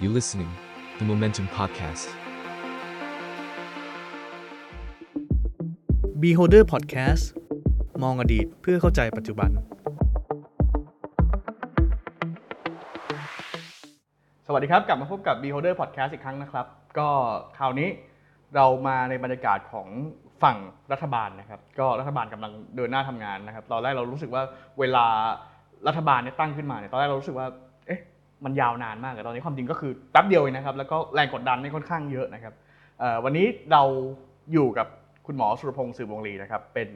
You listening, the Momentum Podcast. Beholder Podcast มองอดีตเพื่อเข้าใจปัจจุบัน สวัสดีครับ กลับมาพบกับ Beholder Podcast อีกครั้งนะครับ ก็คราวนี้เรามาในบรรยากาศของฝั่งรัฐบาลนะครับ ก็รัฐบาลกำลังเดินหน้าทำงานนะครับ ตอนแรกเรารู้สึกว่าเวลารัฐบาลเนี่ยตั้งขึ้นมาเนี่ย ตอนแรกเรารู้สึกว่าเอ๊ะ มันยาวนานมากแต่ตอนนี้ความจริงก็คือแป๊บเดียวเองนะครับ แล้วก็แรงกดดันนี่ค่อนข้างเยอะนะครับวันนี้เราอยู่กับคุณหมอสุรพงษ์สืบวงศ์ลีนะครับ เป็น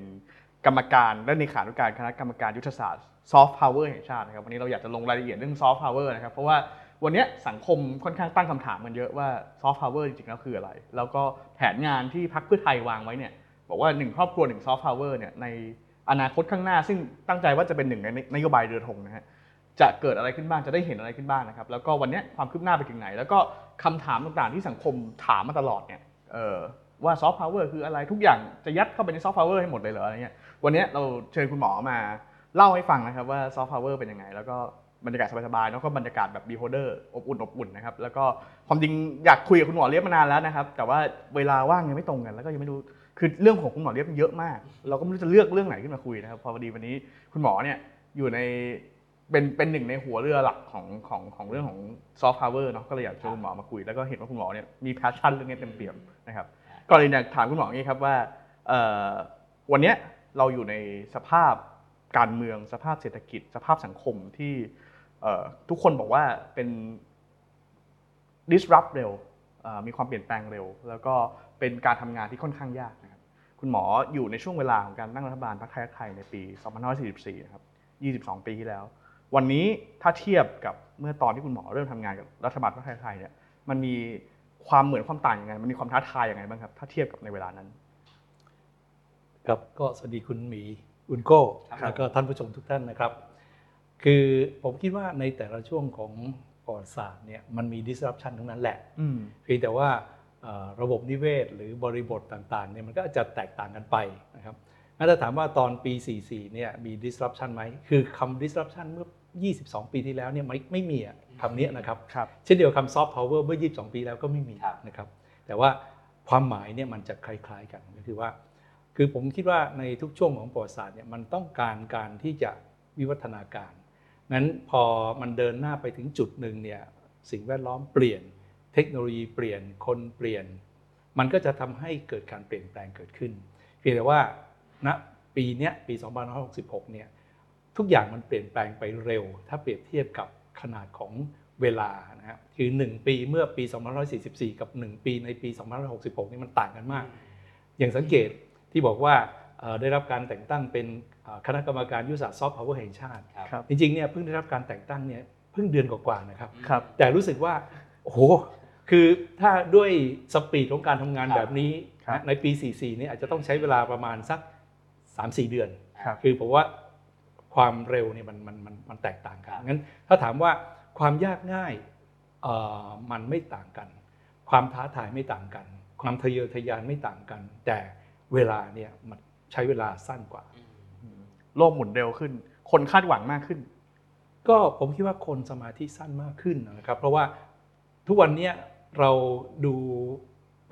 กรรมการและเลขานุการคณะกรรมการยุทธศาสตร์ซอฟต์พาวเวอร์แห่งชาตินะครับวันนี้เราอยากจะลงรายละเอียดเรื่องซอฟต์พาวเวอร์นะครับเพราะว่าวันนี้สังคมค่อนข้างตั้งคำถามกันเยอะว่าซอฟต์พาวเวอร์จริงๆแล้วคืออะไร แล้วก็แผนงานที่พรรคเพื่อไทยวางไว้เนี่ยบอกว่าหนึ่งครอบครัวหนึ่งซอฟต์พาวเวอร์เนี่ยในอนาคตข้างหน้า ซึ่งตั้งใจว่าจะเป็นหนึ่งในนโยบายเรือธงนะฮะ จะเกิดอะไรขึ้นบ้างจะได้เห็นอะไรขึ้นบ้างนะครับ แล้วก็วันนี้ความคืบหน้าไปถึงไหน แล้วก็คำถามต่างๆที่สังคมถามมาตลอดเนี่ยเออว่าซอฟต์พาวเวอร์คืออะไรทุกอย่างจะยัดเข้าไปในซอฟต์พาวเวอร์ให้หมดเลยเหรออะไรเงี้ยวันนี้เราเชิญคุณหมอมาเล่าให้ฟังนะครับว่าซอฟต์พาวเวอร์เป็นยังไง แล้วก็บรรยากาศสบายๆแล้วก็บรรยากาศแบบ b-holder อบอุ่นอบอุ่นนะครับแล้วก็ความจริงอยากคุยกับคุณหมอเลี้ยบมานานแล้วนะครับ แต่ว่าเวลาว่างยังไม่ตรงกัน แล้วก็ยังไม่รู้คือเรื่องของคุณหมอเลี้ยบเยอะมาก เราก็ไม่รู้จะเลือกเรื่องไหนขึ้นมาคุยนะครับพอดีวันนี้คุณหมอเนี่ยอยู่ใน เป็นเป็นหนึ่งในหัวเรือหลักของของของเรื่องของซอฟต์พาวเวอร์เนาะก็เลยอยากเชิญคุณหมอมาคุย แล้วก็เห็นว่าคุณหมอเนี่ยมี passion เรื่องนี้เต็มเปี่ยมนะครับก่อนอื่นอยากถามคุณหมออย่างนี้ครับว่าเอ่อวันเนี้ยเราอยู่ในสภาพการเมืองสภาพเศรษฐกิจ สภาพสังคมที่เอ่อทุกคนบอกว่าเป็น disrupt เร็วเอ่อมีความเปลี่ยนแปลงเร็ว แล้วก็เป็นการทำงานที่ค่อนข้างยากนะครับคุณหมออยู่ในช่วงเวลาของการตั้งรัฐบาลพรรคไทยรักไทยในปี 2544 นะครับ 22 ปีที่แล้ว วันนี้ถ้าเทียบกับเมื่อตอนที่คุณหมอเริ่มทำงานกับรัฐบาลพรรคไทยรักไทยเนี่ยมันมีความเหมือนความต่างยังไง มันมีความท้าทายยังไงบ้างครับ ถ้าเทียบกับในเวลานั้น ครับก็สวัสดีคุณหมีอุนโก้ครับแล้วก็ท่านผู้ชมทุกท่านนะครับ คือผมคิดว่าในแต่ละช่วงของประวัติศาสตร์เนี่ยมันมี disruption ทั้งนั้นแหละอืมเพียงแต่ว่าเอ่อระบบนิเวศ หรือบริบทต่างๆเนี่ยมันก็อาจจะแตกต่างกันไปนะครับงั้นถ้าถามว่าตอนปี 44 เนี่ยมี disruption ไหม คือคำ disruption เมื่อ 22 ปีที่แล้วเนี่ยไม่ไม่มีอะคำนี้นะครับครับ เช่นเดียวกับคำ soft power เมื่อ 22 ปีแล้วก็ไม่มีนะครับ แต่ว่าความหมายเนี่ยมันจะคล้ายๆกันก็คือว่า คือผมคิดว่าในทุกช่วงของประวัติศาสตร์เนี่ยมันต้องการการที่จะวิวัฒนาการนั้นพอมันเดินหน้าไปถึงจุดหนึ่งเนี่ยสิ่งแวดล้อมเปลี่ยน เทคโนโลยีเปลี่ยนคนเปลี่ยน มันก็จะทำให้เกิดการเปลี่ยนแปลงเกิดขึ้น เพียงแต่ว่าณปีเนี้ยปี 2566 เนี่ย ทุกอย่างมันเปลี่ยนแปลงไปเร็ว ถ้าเปรียบเทียบกับขนาดของเวลานะครับคือ 1 ปีเมื่อปี 2544 กับ 1 ปีในปี 2566 นี่มันต่างกันมาก อย่างสังเกตที่บอกว่าเอ่อได้รับการแต่งตั้งเป็นเอ่อคณะกรรมการยุทธศาสตร์ซอฟต์พาวเวอร์แห่งชาติครับจริงๆเนี่ยเพิ่งได้รับการแต่งตั้งเนี่ยเพิ่งเดือนกว่าๆนะครับครับแต่รู้สึกว่าโอ้โหคือถ้าด้วย speed ของการทำงานครับแบบนี้ครับในปี 44เนี่ยอาจจะต้องใช้เวลาประมาณสัก 3-4 เดือนครับคือผมว่า ความเร็วเนี่ยมันมันมันมันแตกต่างกันครับงั้นถ้าถามว่าความยากง่ายเอ่อมันไม่ต่างกัน ความท้าทายไม่ต่างกัน ความทะเยอทะยานไม่ต่างกัน แต่เวลาเนี่ยมันใช้เวลาสั้นกว่า โลกหมุนเร็วขึ้น คนคาดหวังมากขึ้น ก็ผมคิดว่าคนสมาธิสั้นมากขึ้นนะครับ เพราะว่าทุกวันเนี้ยเราดู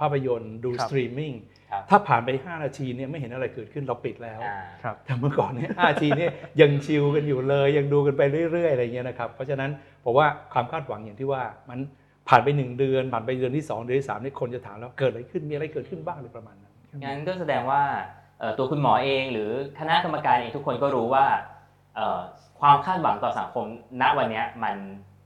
ภาพยนตร์ดูครัสบตรีมมิ่งครับ ถ้าผ่านไป 5 นาทีเนี่ยไม่เห็นอะไรเกิดขึ้นเราปิดแล้วอ่าครับแต่เมื่อก่อนเนี่ย5นาทีเนี่ยยังชิลกันอยู่เลย ยังดูกันไปเรื่อยๆอะไรเงี้ยนะครับเพราะฉะนั้นผมว่าความคาดหวังอย่างที่ว่ามันผ่านไป 1 เดือน ผ่านไปเดือนที่ 2 เดือนที่3เนี่ยคนจะถามแล้วเกิดอะไรขึ้นมีอะไรเกิดขึ้นบ้างหรือประมาณนั้นงั้นก็แสดงว่าเอ่อตัวคุณหมอเอง หรือคณะกรรมการเองทุกคนก็รู้ว่าเอ่อความคาดหวังต่อสังคมณวันเนี้ยมัน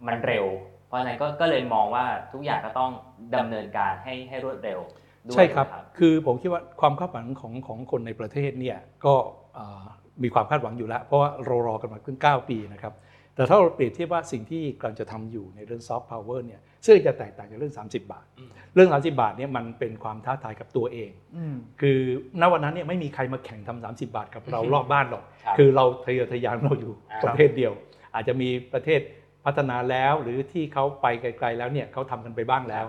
มันเร็ว เพราะฉะนั้นก็ก็เลยมองว่าทุกอย่างก็ต้องดำเนินการให้ให้รวดเร็ว ด้วยใช่ครับนะคือผมคิดว่าความคาดหวังของของคนในประเทศเนี่ยก็เอ่อมีความคาดหวังอยู่แล้ว เพราะว่าเรารอกันมาเพิ่ง9ปีนะครับ แต่ถ้าเราเปรียบเทียบว่าสิ่งที่กำลังจะทำอยู่ในเรื่องซอฟต์พาวเวอร์เนี่ยซึ่งจะแตกต่างจากเรื่อง 30 บาท เรื่อง 30 บาทเนี่ยมันเป็นความท้าทายกับตัวเองอืมคือณวันนั้นเนี่ยไม่มีใครมาแข่งทำ30 บาทกับเรารอบบ้านหรอกครับคือเราทะเยอทะยานเราอยู่ครับประเทศเดียว อาจจะมีประเทศพัฒนาแล้วหรือที่เขาไปไกลๆแล้วเนี่ยเขาทำกันไปบ้างแล้ว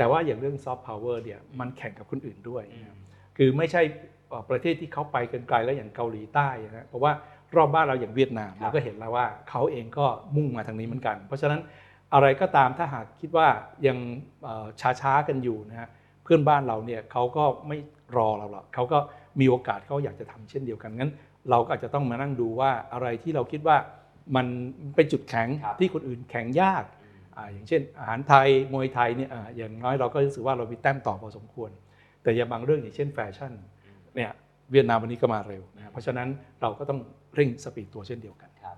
แต่ว่าอย่างเรื่องซอฟต์พาวเวอร์เนี่ยมันแข่งกับคนอื่นด้วยนะครับคือไม่ใช่เอ่อประเทศที่เขาไปกันไกลแล้วอย่างเกาหลีใต้นะเพราะว่ารอบบ้านเราอย่างเวียดนามครับเราก็เห็นแล้วว่าเขาเองก็มุ่งมาทางนี้เหมือนกัน เพราะฉะนั้นอะไรก็ตามถ้าหากคิดว่ายังช้าช้าๆกันอยู่นะฮะเพื่อนบ้านเราเนี่ยเขาก็ไม่รอเราหรอกเขาก็มีโอกาสเขาอยากจะทำเช่นเดียวกันงั้น เราก็อาจจะต้องมานั่งดูว่าอะไรที่เราคิดว่ามันเป็นจุดแข็งครับที่คนอื่นแข็งยาก อ่าอย่างเช่น อาหารไทยมวยไทยเนี่ยอ่าอย่างน้อยเราก็รู้สึกว่าเรามีแต้มต่อพอสมควร แต่อย่างบางเรื่องอย่างเช่นแฟชั่นเนี่ยเวียดนามวันนี้ก็มาเร็วนะเพราะฉะนั้นเราก็ต้องเร่ง speed ตัวเช่นเดียวกันครับ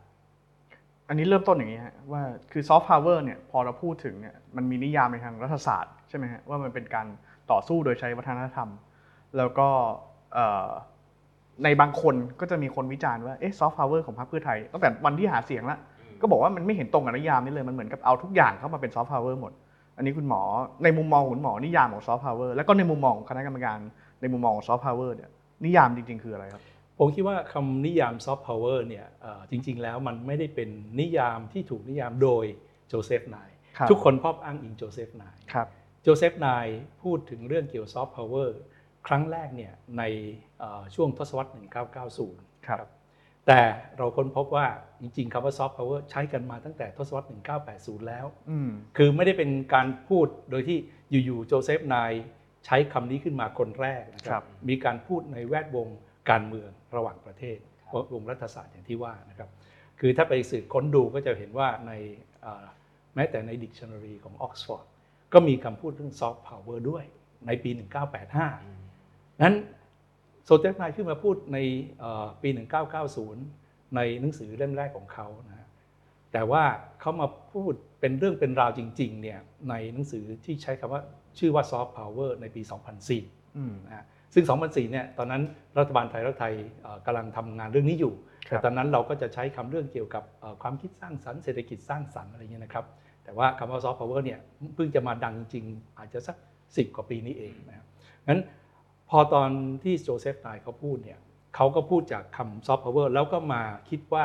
อันนี้เริ่มต้นอย่างนี้ฮะว่าคือซอฟต์พาวเวอร์เนี่ยพอเราพูดถึงเนี่ยมันมีนิยามในทางรัฐศาสตร์ใช่ไหมฮะว่ามันเป็นการต่อสู้โดยใช้วัฒนธรรม แล้วก็เอ่อในบางคนก็จะมีคนวิจารณ์ว่าเอ๊ะซอฟต์พาวเวอร์ของพรรคเพื่อไทยตั้งแต่วันที่หาเสียงละ ก็บอกว่ามันไม่เห็นตรงกับนิยามนี้เลยมันเหมือนกับเอาทุกอย่างเข้ามาเป็นซอฟต์พาวเวอร์หมด อันนี้คุณหมอในมุมมองของคุณหมอนิยามของซอฟต์พาวเวอร์แล้วก็ในมุมมองของคณะกรรมการในมุมมองของซอฟต์พาวเวอร์เนี่ยนิยามจริง ๆ คืออะไรครับผมคิดว่าคำนิยามซอฟต์พาวเวอร์เนี่ยเอ่อจริง ๆ แล้วมันไม่ได้เป็นนิยามที่ถูกนิยามโดยโจเซฟไนย์ครับทุกคนพออ้างอิงโจเซฟไนย์ครับโจเซฟไนย์พูดถึงเรื่องเกี่ยวซอฟต์พาวเวอร์ครั้งแรกเนี่ยในเอ่อช่วงทศวรรษ 1990 ครับ แต่เราค้นพบว่าจริงๆคำว่าซอฟต์พาวเวอร์ใช้กันมาตั้งแต่ทศวรรษ 1980 แล้วอืมคือไม่ได้เป็นการพูดโดยที่อยู่ๆโจเซฟไนย์ใช้คำนี้ขึ้นมาคนแรกนะคครัรับบมีการพูดในแวดวงการเมืองระหว่างประเทศวงรัฐศาสตร์อย่างที่ว่านะครับ คือถ้าไปสืบค้นดูก็จะเห็นว่าในเอ่อแม้แต่ในดิกชันนารีของออกซฟอร์ดก็มีคำพูดเรื่องซอฟต์พาวเวอร์ด้วยในปี 1985 นั้น โจเซฟ ไนย์ขึ้นมาพูดในเอ่อปี 1990 ในหนังสือเล่มแรกของเขานะฮะแต่ว่าเขามาพูดเป็นเรื่องเป็นราวจริงๆเนี่ยในหนังสือที่ใช้คำว่าชื่อว่าซอฟต์พาวเวอร์ในปี 2004อืมนะฮะซึ่ง 2004 เนี่ยตอนนั้นรัฐบาลไทยรัฐไทยเอ่อกำลังทำงานเรื่องนี้อยู่ครับแต่ตอนนั้นเราก็จะใช้คำเรื่องเกี่ยวกับเอ่อความคิดสร้างสรรค์เศรษฐกิจสร้างสรรค์อะไรเงี้ยนะครับ แต่ว่าคำว่าซอฟต์พาวเวอร์เนี่ยเพิ่งจะมาดังจริงๆอาจจะสัก 10 กว่าปีนี้เองนะครับงั้น พอตอนที่โจเซฟไนย์เขาพูดเนี่ยเขาก็พูดจากคำซอฟต์พาวเวอร์แล้วก็มาคิดว่า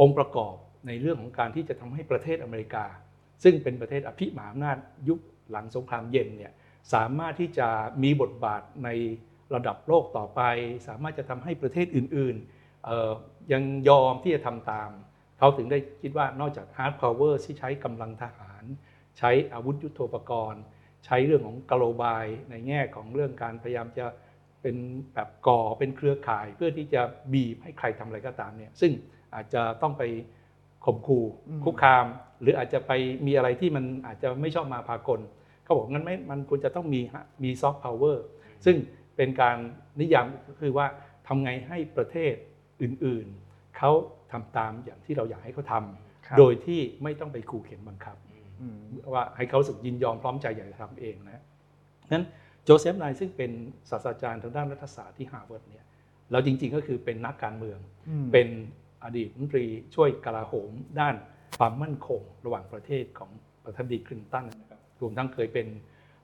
องค์ประกอบในเรื่องของการที่จะทำให้ประเทศอเมริกา ซึ่งเป็นประเทศอภิมหาอำนาจยุคหลังสงครามเย็นเนี่ยสามารถที่จะมีบทบาทในระดับโลกต่อไป สามารถจะทำให้ประเทศอื่นๆยังยอมที่จะทำตาม เขาถึงได้คิดว่านอกจาก hard power ที่ใช้กำลังทหาร ใช้อาวุธยุโทโธปกรณ์ ใช้เรื่องของกโลบายในแง่ของเรื่องการพยายามจะเป็นแบบก่อเป็นเครือข่าย เพื่อที่จะบีบให้ใครทำอะไรก็ตามเนี่ยซึ่งอาจจะต้องไปข่มขู่อืมคุกคาม หรืออาจจะไปมีอะไรที่มันอาจจะไม่ชอบมาพากลเขาบอกงั้นไม่มันควรจะต้องมีฮะมีซอฟต์พาวเวอร์ซึ่งเป็นการนิยามก็คือว่าทำไงให้ประเทศอื่นๆ เขาทำตามอย่างที่เราอยากให้เขาทำครับโดยที่ไม่ต้องไปขู่เข็นบังคับอืม ว่าให้เขารู้สึกยินยอมพร้อมใจอยากจะทำเองนะนั้นโจเซฟไนย์ซึ่งเป็นศาสตราจารย์ทางด้านรัฐศาสตร์ที่ฮาร์วาร์ดเนี่ยแล้วจริงๆก็คือเป็นนักการเมืองอืมเป็นอดีตรัฐมนตรีช่วยกลาโหมด้านความมั่นคงระหว่างประเทศของประธานาธิบดีคลินตันนะครับรวมทั้งเคยเป็น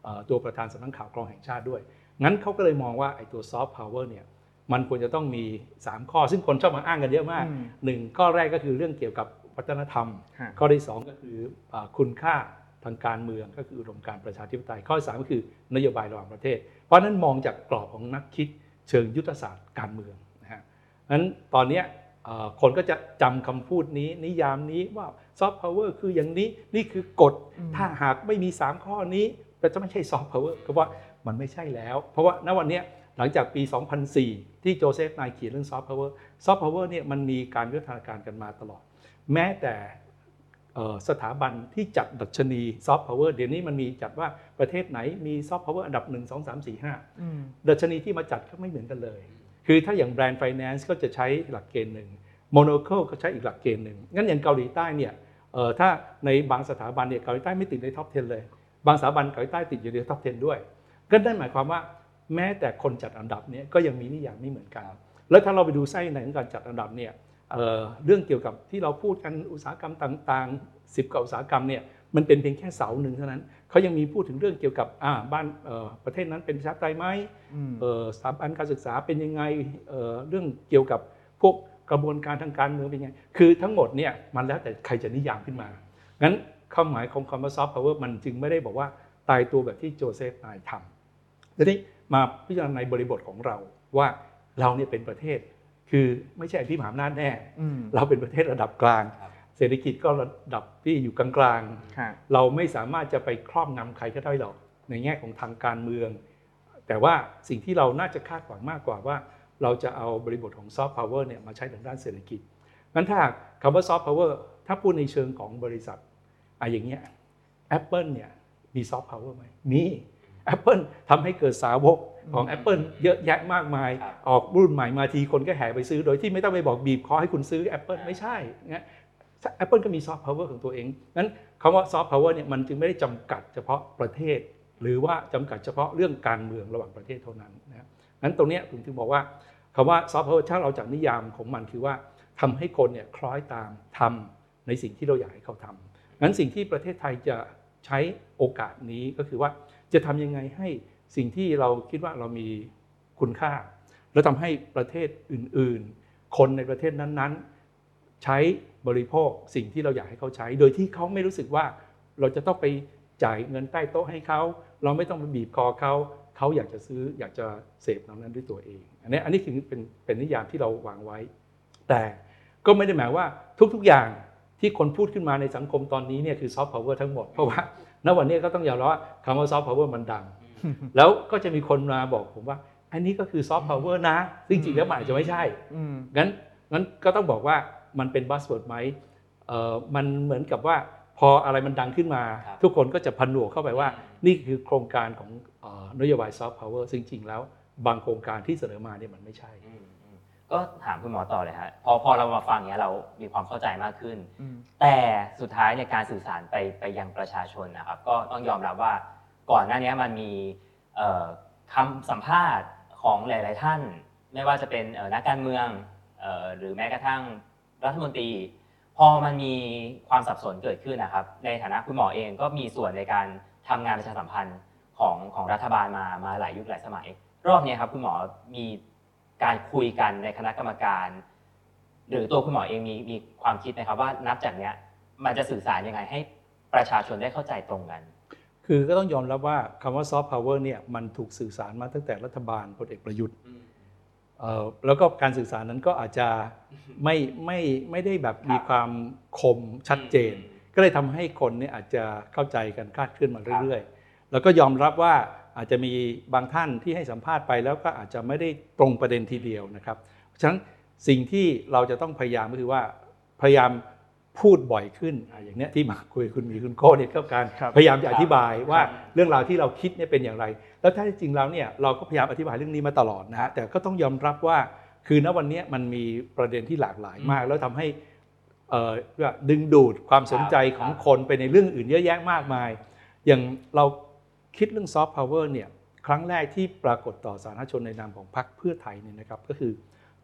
เอ่อตัวประธานสำนักข่าวกรองแห่งชาติด้วย งั้นเขาก็เลยมองว่าไอ้ตัวซอฟต์พาวเวอร์เนี่ยมันควรจะต้องมี 3 ข้อ ซึ่งคนชอบมาอ้างกันเยอะมากอืมหนึ่งข้อแรกก็คือเรื่องเกี่ยวกับ วัฒนธรรมฮะข้อที่ 2 ก็คืออาคุณค่าทางการเมืองก็คืออุดมการณ์ประชาธิปไตย ข้อที่สามก็คือนโยบายระหว่างประเทศ เพราะฉะนั้นมองจากกรอบของนักคิดเชิงยุทธศาสตร์การเมืองนะฮะนั้นตอนเนี้ยเอ่อคนก็จะจำคำพูดนี้นิยามนี้ว่าซอฟต์พาวเวอร์คืออย่างนี้นี่คือกฎอืมถ้าหากไม่มี 3 ข้อนี้ก็จะไม่ใช่ซอฟต์พาวเวอร์ก็ว่ามันไม่ใช่แล้ว เพราะว่าณวันเนี้ยหลังจากปี 2004 ที่โจเซฟ ไนย์เขียนเรื่องซอฟต์พาวเวอร์ซอฟต์พาวเวอร์เนี่ยมันมีการวิวัฒนาการกันมาตลอด แม้แต่สถาบันที่จัดดัชนีซอฟต์พาวเวอร์เดี๋ยวนี้มันมีจัดว่าประเทศไหนมีซอฟต์พาวเวอร์อันดับ 1 2 3 4 5อืมดัชนีที่มาจัดก็ไม่เหมือนกันเลย คือถ้าอย่าง Brand Finance ก็จะใช้หลักเกณฑ์หนึ่ง Monocle ก็ใช้อีกหลักเกณฑ์หนึ่งงั้นอย่างเกาหลีใต้เนี่ยถ้าในบางสถาบันเนี่ยเกาหลีใต้ไม่ติดใน top 10 เลย บางสถาบันเกาหลีใต้ติดอยู่ในท็อป 10 ด้วย ก็นั่นหมายความว่าแม้แต่คนจัดอันดับเนี่ยก็ยังมีนิยามไม่เหมือนกัน แล้วถ้าเราไปดูไส้ในของการจัดอันดับเนี่ย เอ่อเรื่องเกี่ยวกับที่เราพูดกันอุตสาหกรรมต่างๆ 10กว่าอุตสาหกรรมเนี่ยมันเป็นเพียงแค่เสาหนึ่งเท่านั้นเขายังมีพูดถึงเรื่องเกี่ยวกับอ่าบ้านเอ่อประเทศนั้นเป็นประชาธิปไตยไหมอืมเอ่อสถาบันการศึกษาเป็นยังไงเอ่อเรื่องเกี่ยวกับพวกกระบวนการทางการเมืองเป็นยังไงคือทั้งหมดเนี่ยมันแล้วแต่ใครจะนิยามขึ้นมางั้นความหมายของคำว่าซอฟต์พาวเวอร์มันจึงไม่ได้บอกว่าตายตัวแบบที่โจเซฟ ไนย์ทำทีนี้มาพิจารณาในบริบทของเราว่าเราเนี่ยเป็นประเทศ คือไม่ใช่อภิมหาอำนาจแน่อืมเราเป็นประเทศระดับกลาง เศรษฐกิจก็ระดับที่อยู่กลางๆค่ะเราไม่สามารถจะไปครอบงำใครก็ได้หรอกในแง่ของทางการเมือง แต่ว่าสิ่งที่เราน่าจะคาดหวังมากกว่าว่า เราจะเอาบริบทของซอฟต์พาวเวอร์เนี่ยมาใช้ทางด้านเศรษฐกิจงั้นถ้าหากคำว่าซอฟต์พาวเวอร์ถ้าพูดในเชิงของบริษัทอะอย่างเงี้ย Apple เนี่ยมีซอฟต์พาวเวอร์ไหมมี Apple ทำให้เกิดสาวก ของ Apple เยอะแยะมากมายครับออกรุ่นใหม่มาทีคนก็แห่ไปซื้อ โดยที่ไม่ต้องไปบอกบีบคอให้คุณซื้อ Apple ไม่ใช่นะ Apple ก็มีซอฟต์พาวเวอร์ของตัวเองงั้นคำว่าซอฟต์พาวเวอร์เนี่ยมันจึงไม่ได้จำกัดเฉพาะประเทศ หรือว่าจำกัดเฉพาะเรื่องการเมืองระหว่างประเทศเท่านั้นนะงั้นตรงเนี้ยผมถึงบอกว่าคำว่าซอฟต์พาวเวอร์ถ้าเราจากนิยามของมันคือว่าทำให้คนเนี่ยคล้อยตามทำในสิ่งที่เราอยากให้เขาทำงั้นสิ่งที่ประเทศไทยจะใช้โอกาสนี้ก็คือว่าจะทำยังไงให้ สิ่งที่เราคิดว่าเรามีคุณค่า แล้วทำให้ประเทศอื่น ๆ คนในประเทศนั้นๆ ใช้บริโภคสิ่งที่เราอยากให้เขาใช้ โดยที่เขาไม่รู้สึกว่าเราจะต้องไปจ่ายเงินใต้โต๊ะให้เขา เราไม่ต้องไปบีบคอเขา เขาอยากจะซื้ออยากจะเสพเหล่านั้นด้วยตัวเอง อันนี้อันนี้คือเป็นเป็นนิยามที่เราวางไว้ แต่ก็ไม่ได้หมายว่าทุกๆอย่างที่คนพูดขึ้นมาในสังคมตอนนี้เนี่ยคือซอฟต์พาวเวอร์ทั้งหมด เพราะว่าณวันนี้ก็ต้องยอมรับว่าคำว่าซอฟต์พาวเวอร์มันดัง แล้วก็จะมีคนมาบอกผมว่า อันนี้ก็คือซอฟต์พาวเวอร์นะ ซึ่งจริงๆแล้วมันอาจจะไม่ใช่อืมงั้นงั้นก็ต้องบอกว่ามันเป็น buzzword ไหมเอ่อมันเหมือนกับว่าพออะไรมันดังขึ้นมาครับทุกคนก็จะพันหนวกเข้าไปว่า นี่คือโครงการของเอ่อนโยบายซอฟต์พาวเวอร์ซึ่งจริงๆแล้ว บางโครงการที่เสนอมาเนี่ยมันไม่ใช่อืมอืมก็ถามคุณหมอต่อเลยฮะพอพอเรามาฟังเนี้ยเรามีความเข้าใจมากขึ้นอืมแต่สุดท้ายในยการสื่อสารไปไปยังประชาชนนะครับ ก็ต้องยอมรับว่า ก่อนหน้านี้มันมีเอ่อคำสัมภาษณ์ของหลาย ๆ ท่าน ไม่ว่าจะเป็นนักการเมืองหรือแม้กระทั่งรัฐมนตรี พอมันมีความสับสนเกิดขึ้นนะครับ ในฐานะคุณหมอเองก็มีส่วนในการทำงานประชาสัมพันธ์ของของรัฐบาลมามาหลายยุคหลายสมัย รอบนี้ครับคุณหมอมีการคุยกันในคณะกรรมการ หรือตัวคุณหมอเองมีมีความคิดไหมครับว่านับจากเนี้ยมันจะสื่อสารยังไงให้ประชาชนได้เข้าใจตรงกัน คือก็ต้องยอมรับว่าคำว่าซอฟต์พาวเวอร์เนี่ยมันถูกสื่อสารมาตั้งแต่รัฐบาลพลเอกประยุทธ์เอ่อแล้วก็การสื่อสารนั้นก็อาจจะไม่ไม่ไม่ได้แบบมีความคมชัดเจน ก็เลยทำให้คนเนี่ยอาจจะเข้าใจกันคลาดเคลื่อนมาเรื่อยๆ แล้วก็ยอมรับว่าอาจจะมีบางท่านที่ให้สัมภาษณ์ไปแล้วก็อาจจะไม่ได้ตรงประเด็นทีเดียวนะครับเพราะฉะนั้นสิ่งที่เราจะต้องพยายามก็คือว่าพยายาม พูดบ่อยขึ้นอะอย่างเนี้ยที่มาคุยคุณหมีคุณโก้เนี่ยก็การครับพยายามจะอธิบายว่าครับเรื่องราวที่เราคิดเนี่ยเป็นอย่างไร แล้วถ้าจริงแล้วเนี่ยเราก็พยายามอธิบายเรื่องนี้มาตลอดนะฮะแต่ก็ต้องยอมรับว่าคือณวันเนี้ยมันมีประเด็นที่หลากหลายมาก แล้วทำให้เอ่อว่าดึงดูดความสนใจของคนไปในเรื่องอื่นเยอะแยะมากมาย อย่างเราคิดเรื่องซอฟต์พาวเวอร์เนี่ยครั้งแรกที่ปรากฏต่อสาธารณชนในนามของพรรคเพื่อไทยเนี่ยนะครับก็คือ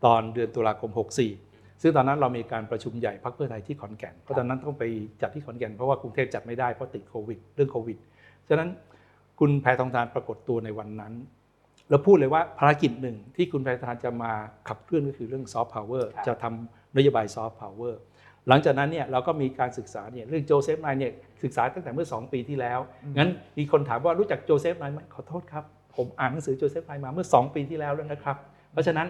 ตอนเดือนตุลาคม 64 ซึ่งตอนนั้นเรามีการประชุมใหญ่พรรคเพื่อไทยที่ขอนแก่นเพราะตอนนั้นต้องไปจัดที่ขอนแก่นเพราะว่ากรุงเทพจัดไม่ได้เพราะติดโควิด เรื่องโควิดฉะนั้นคุณแพทองธารปรากฏตัวในวันนั้นแล้วพูดเลยว่าภารกิจหนึ่งที่คุณแพทองธารจะมาขับเคลื่อนก็คือเรื่องซอฟต์พาวเวอร์ครับจะทำนโยบายซอฟต์พาวเวอร์หลังจากนั้นเนี่ยเราก็มีการศึกษาเนี่ยเรื่องโจเซฟไนย์เนี่ยศึกษาตั้งแต่เมื่อ 2 ปีที่แล้วงั้นมีคนถามว่ารู้จักโจเซฟไนย์ไหมขอโทษครับ ผมอ่านหนังสือโจเซฟไนย์มาเมื่อ 2 ปีที่แล้วแล้วนะครับ เพราะฉะนั้น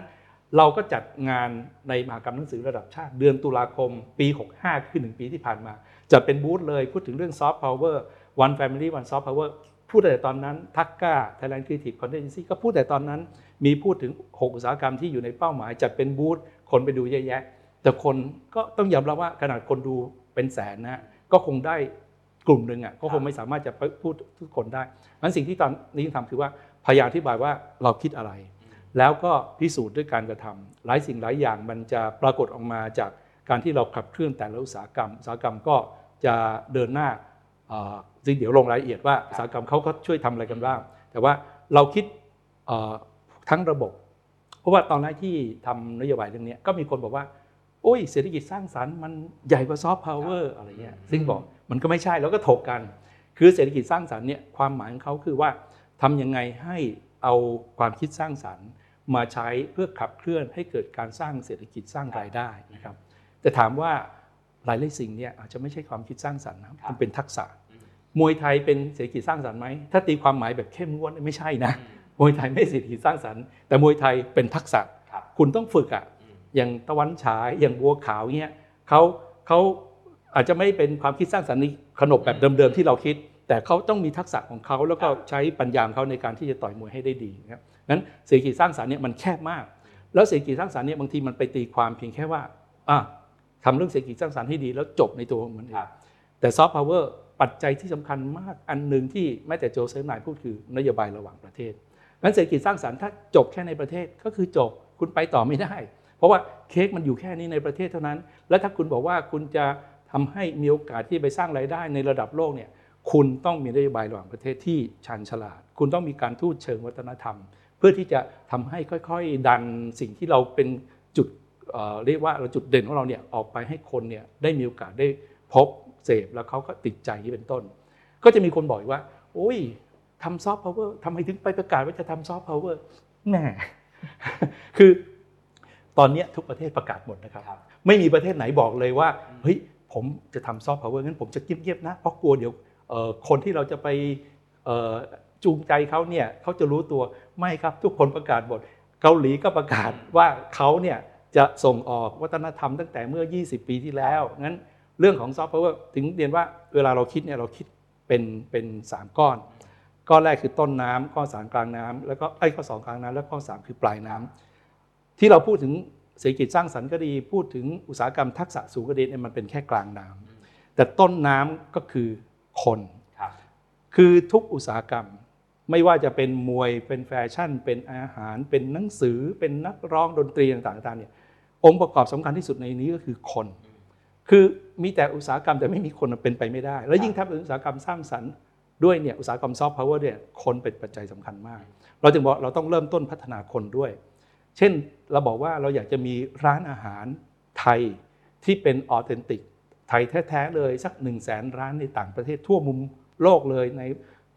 เราก็จัดงานในมหากรรมหนังสือระดับชาติ เดือนตุลาคมปี 65 คือหนึ่งปีที่ผ่านมาจะเป็นบูธเลยพูดถึงเรื่องซอฟต์พาวเวอร์ one family one soft power พูดแต่ตอนนั้นทักก้า Thailand Creative Contingency ก็พูดแต่ตอนนั้น มีพูดถึง 6 อุตสาหกรรมที่อยู่ในเป้าหมาย จัดเป็นบูธคนไปดูเยอะแยะ แต่คนก็ต้องยอมรับว่าขนาดคนดูเป็นแสนนะก็คงได้กลุ่มหนึ่งอะก็คงไม่สามารถจะพูดทุกคนได้งั้นสิ่งที่ตอนนี้ทำคือว่าพยายามอธิบายว่าเราคิดอะไร แล้วก็พิสูจน์ด้วยการกระทำหลายสิ่งหลายอย่างมันจะปรากฏออกมาจากการที่เราขับเคลื่อนแต่ละอุตสาหกรรม อุตสาหกรรมก็จะเดินหน้าซึ่งเดี๋ยวลงรายละเอียดว่าอุตสาหกรรมเขาก็ช่วยทำอะไรกันบ้าง แต่ว่าเราคิดทั้งระบบ เพราะว่าตอนแรกที่ทำนโยบายเรื่องนี้ก็มีคนบอกว่า โอ้ยเศรษฐกิจสร้างสรรค์มันใหญ่กว่าซอฟต์พาวเวอร์อะไรเงี้ยซึ่งบอกมันก็ไม่ใช่แล้วก็ถกกัน คือเศรษฐกิจสร้างสรรค์เนี่ยความหมายของเขาคือว่าทำยังไงให้เอาความคิดสร้างสรรค์ มาใช้เพื่อขับเคลื่อนให้เกิดการสร้างเศรษฐกิจสร้างรายได้นะครับแต่ถามว่าหลายๆสิ่งเนี่ยอาจจะไม่ใช่ความคิดสร้างสรรค์นะมันเป็นทักษะ มวยไทยเป็นเศรษฐกิจสร้างสรรค์ไหมถ้าตีความหมายแบบเข้มงวดไม่ใช่นะมวยไทยไม่เศรษฐกิจสร้างสรรค์แต่มวยไทยเป็นทักษะครับคุณต้องฝึกอะอย่างตะวันฉายอย่างบัวขาวเงี้ยเขาเขาอาจจะไม่เป็นความคิดสร้างสรรค์ในขนบแบบเดิมๆที่เราคิด แต่เขาต้องมีทักษะของเขาแล้วก็ใช้ปัญญาของเขาในการที่จะต่อยมวยให้ได้ดีนะครับ งั้นเศรษฐกิจสร้างสรรค์เนี่ยมันแคบมาก แล้วเศรษฐกิจสร้างสรรค์เนี่ยบางทีมันไปตีความเพียงแค่ว่าอะทำเรื่องเศรษฐกิจสร้างสรรค์ให้ดีแล้วจบในตัวมันเองแต่ซอฟต์พาวเวอร์ปัจจัยที่สำคัญมากอันหนึ่งที่แม้แต่โจเซฟ ไนย์พูดคือนโยบายระหว่างประเทศงั้นเศรษฐกิจสร้างสรรค์ถ้าจบแค่ในประเทศก็คือจบคุณไปต่อไม่ได้ เพราะว่าเค้กมันอยู่แค่นี้ในประเทศเท่านั้น แล้วถ้าคุณบอกว่าคุณจะทำให้มีโอกาสที่ไปสร้างรายได้ในระดับโลกเนี่ยคุณต้องมีนโยบายระหว่างประเทศที่ชาญฉลาด คุณต้องมีการทูตเชิงวัฒนธรรม เพื่อที่จะทำให้ค่อยๆ ดันสิ่งที่เราเป็นจุดเอ่อเรียกว่าเราจุดเด่นของเราเนี่ยออกไปให้คนเนี่ยได้มีโอกาสได้พบเสพแล้วเขาก็ติดใจนี่เป็นต้น ก็จะมีคนบอกอีกว่า โอ้ยทำซอฟต์พาวเวอร์ทำไมถึงไปประกาศว่าจะทำซอฟต์พาวเวอร์แหมคือตอนเนี้ยทุกประเทศประกาศหมดนะครับครับ ไม่มีประเทศไหนบอกเลยว่าเฮ้ยผมจะทำซอฟต์พาวเวอร์งั้นผมจะเงียบๆนะเพราะกลัวเดี๋ยวเอ่อคนที่เราจะไปเอ่อจูงใจเขาเนี่ยเขาจะรู้ตัว ไม่ครับทุกคนประกาศหมดเกาหลีก็ประกาศว่าเขาเนี่ยจะส่งออกวัฒนธรรมตั้งแต่เมื่อ 20 ปีที่แล้วงั้นเรื่องของซอฟต์พาวเวอร์ถึงเรียนว่าเวลาเราคิดเนี่ยเราคิดเป็นเป็นสามก้อน ก้อนแรกคือต้นน้ำก้อนสามกลางน้ำแล้วก็ไอ้ยข้อสองกลางน้ำแล้วข้อสามคือปลายน้ำที่เราพูดถึงเศรษฐกิจสร้างสรรค์ก็ดี พูดถึงอุตสาหกรรมทักษะสูงก็ดีเนี่ยมันเป็นแค่กลางน้ำแต่ต้นน้ำก็คือคนครับคือทุกอุตสาหกรรม ไม่ว่าจะเป็นมวยเป็นแฟชั่น เป็นอาหาร เป็นหนังสือ เป็นนักร้องดนตรีต่างๆต่างๆเนี่ยองค์ประกอบสำคัญที่สุดในนี้ก็คือคน คือมีแต่อุตสาหกรรมแต่ไม่มีคนมันเป็นไปไม่ได้ แล้วยิ่งถ้าเป็นอุตสาหกรรมสร้างสรรค์ด้วยเนี่ยอุตสาหกรรมซอฟต์พาวเวอร์เนี่ยคนเป็นปัจจัยสำคัญมาก เราจึงบอกเราต้องเริ่มต้นพัฒนาคนด้วย เช่นเราบอกว่าเราอยากจะมีร้านอาหารไทยที่เป็นออเทนติกไทยแท้ๆเลยสัก1นึ่งแสนร้านในต่างประเทศทั่วมุมโลกเลยใน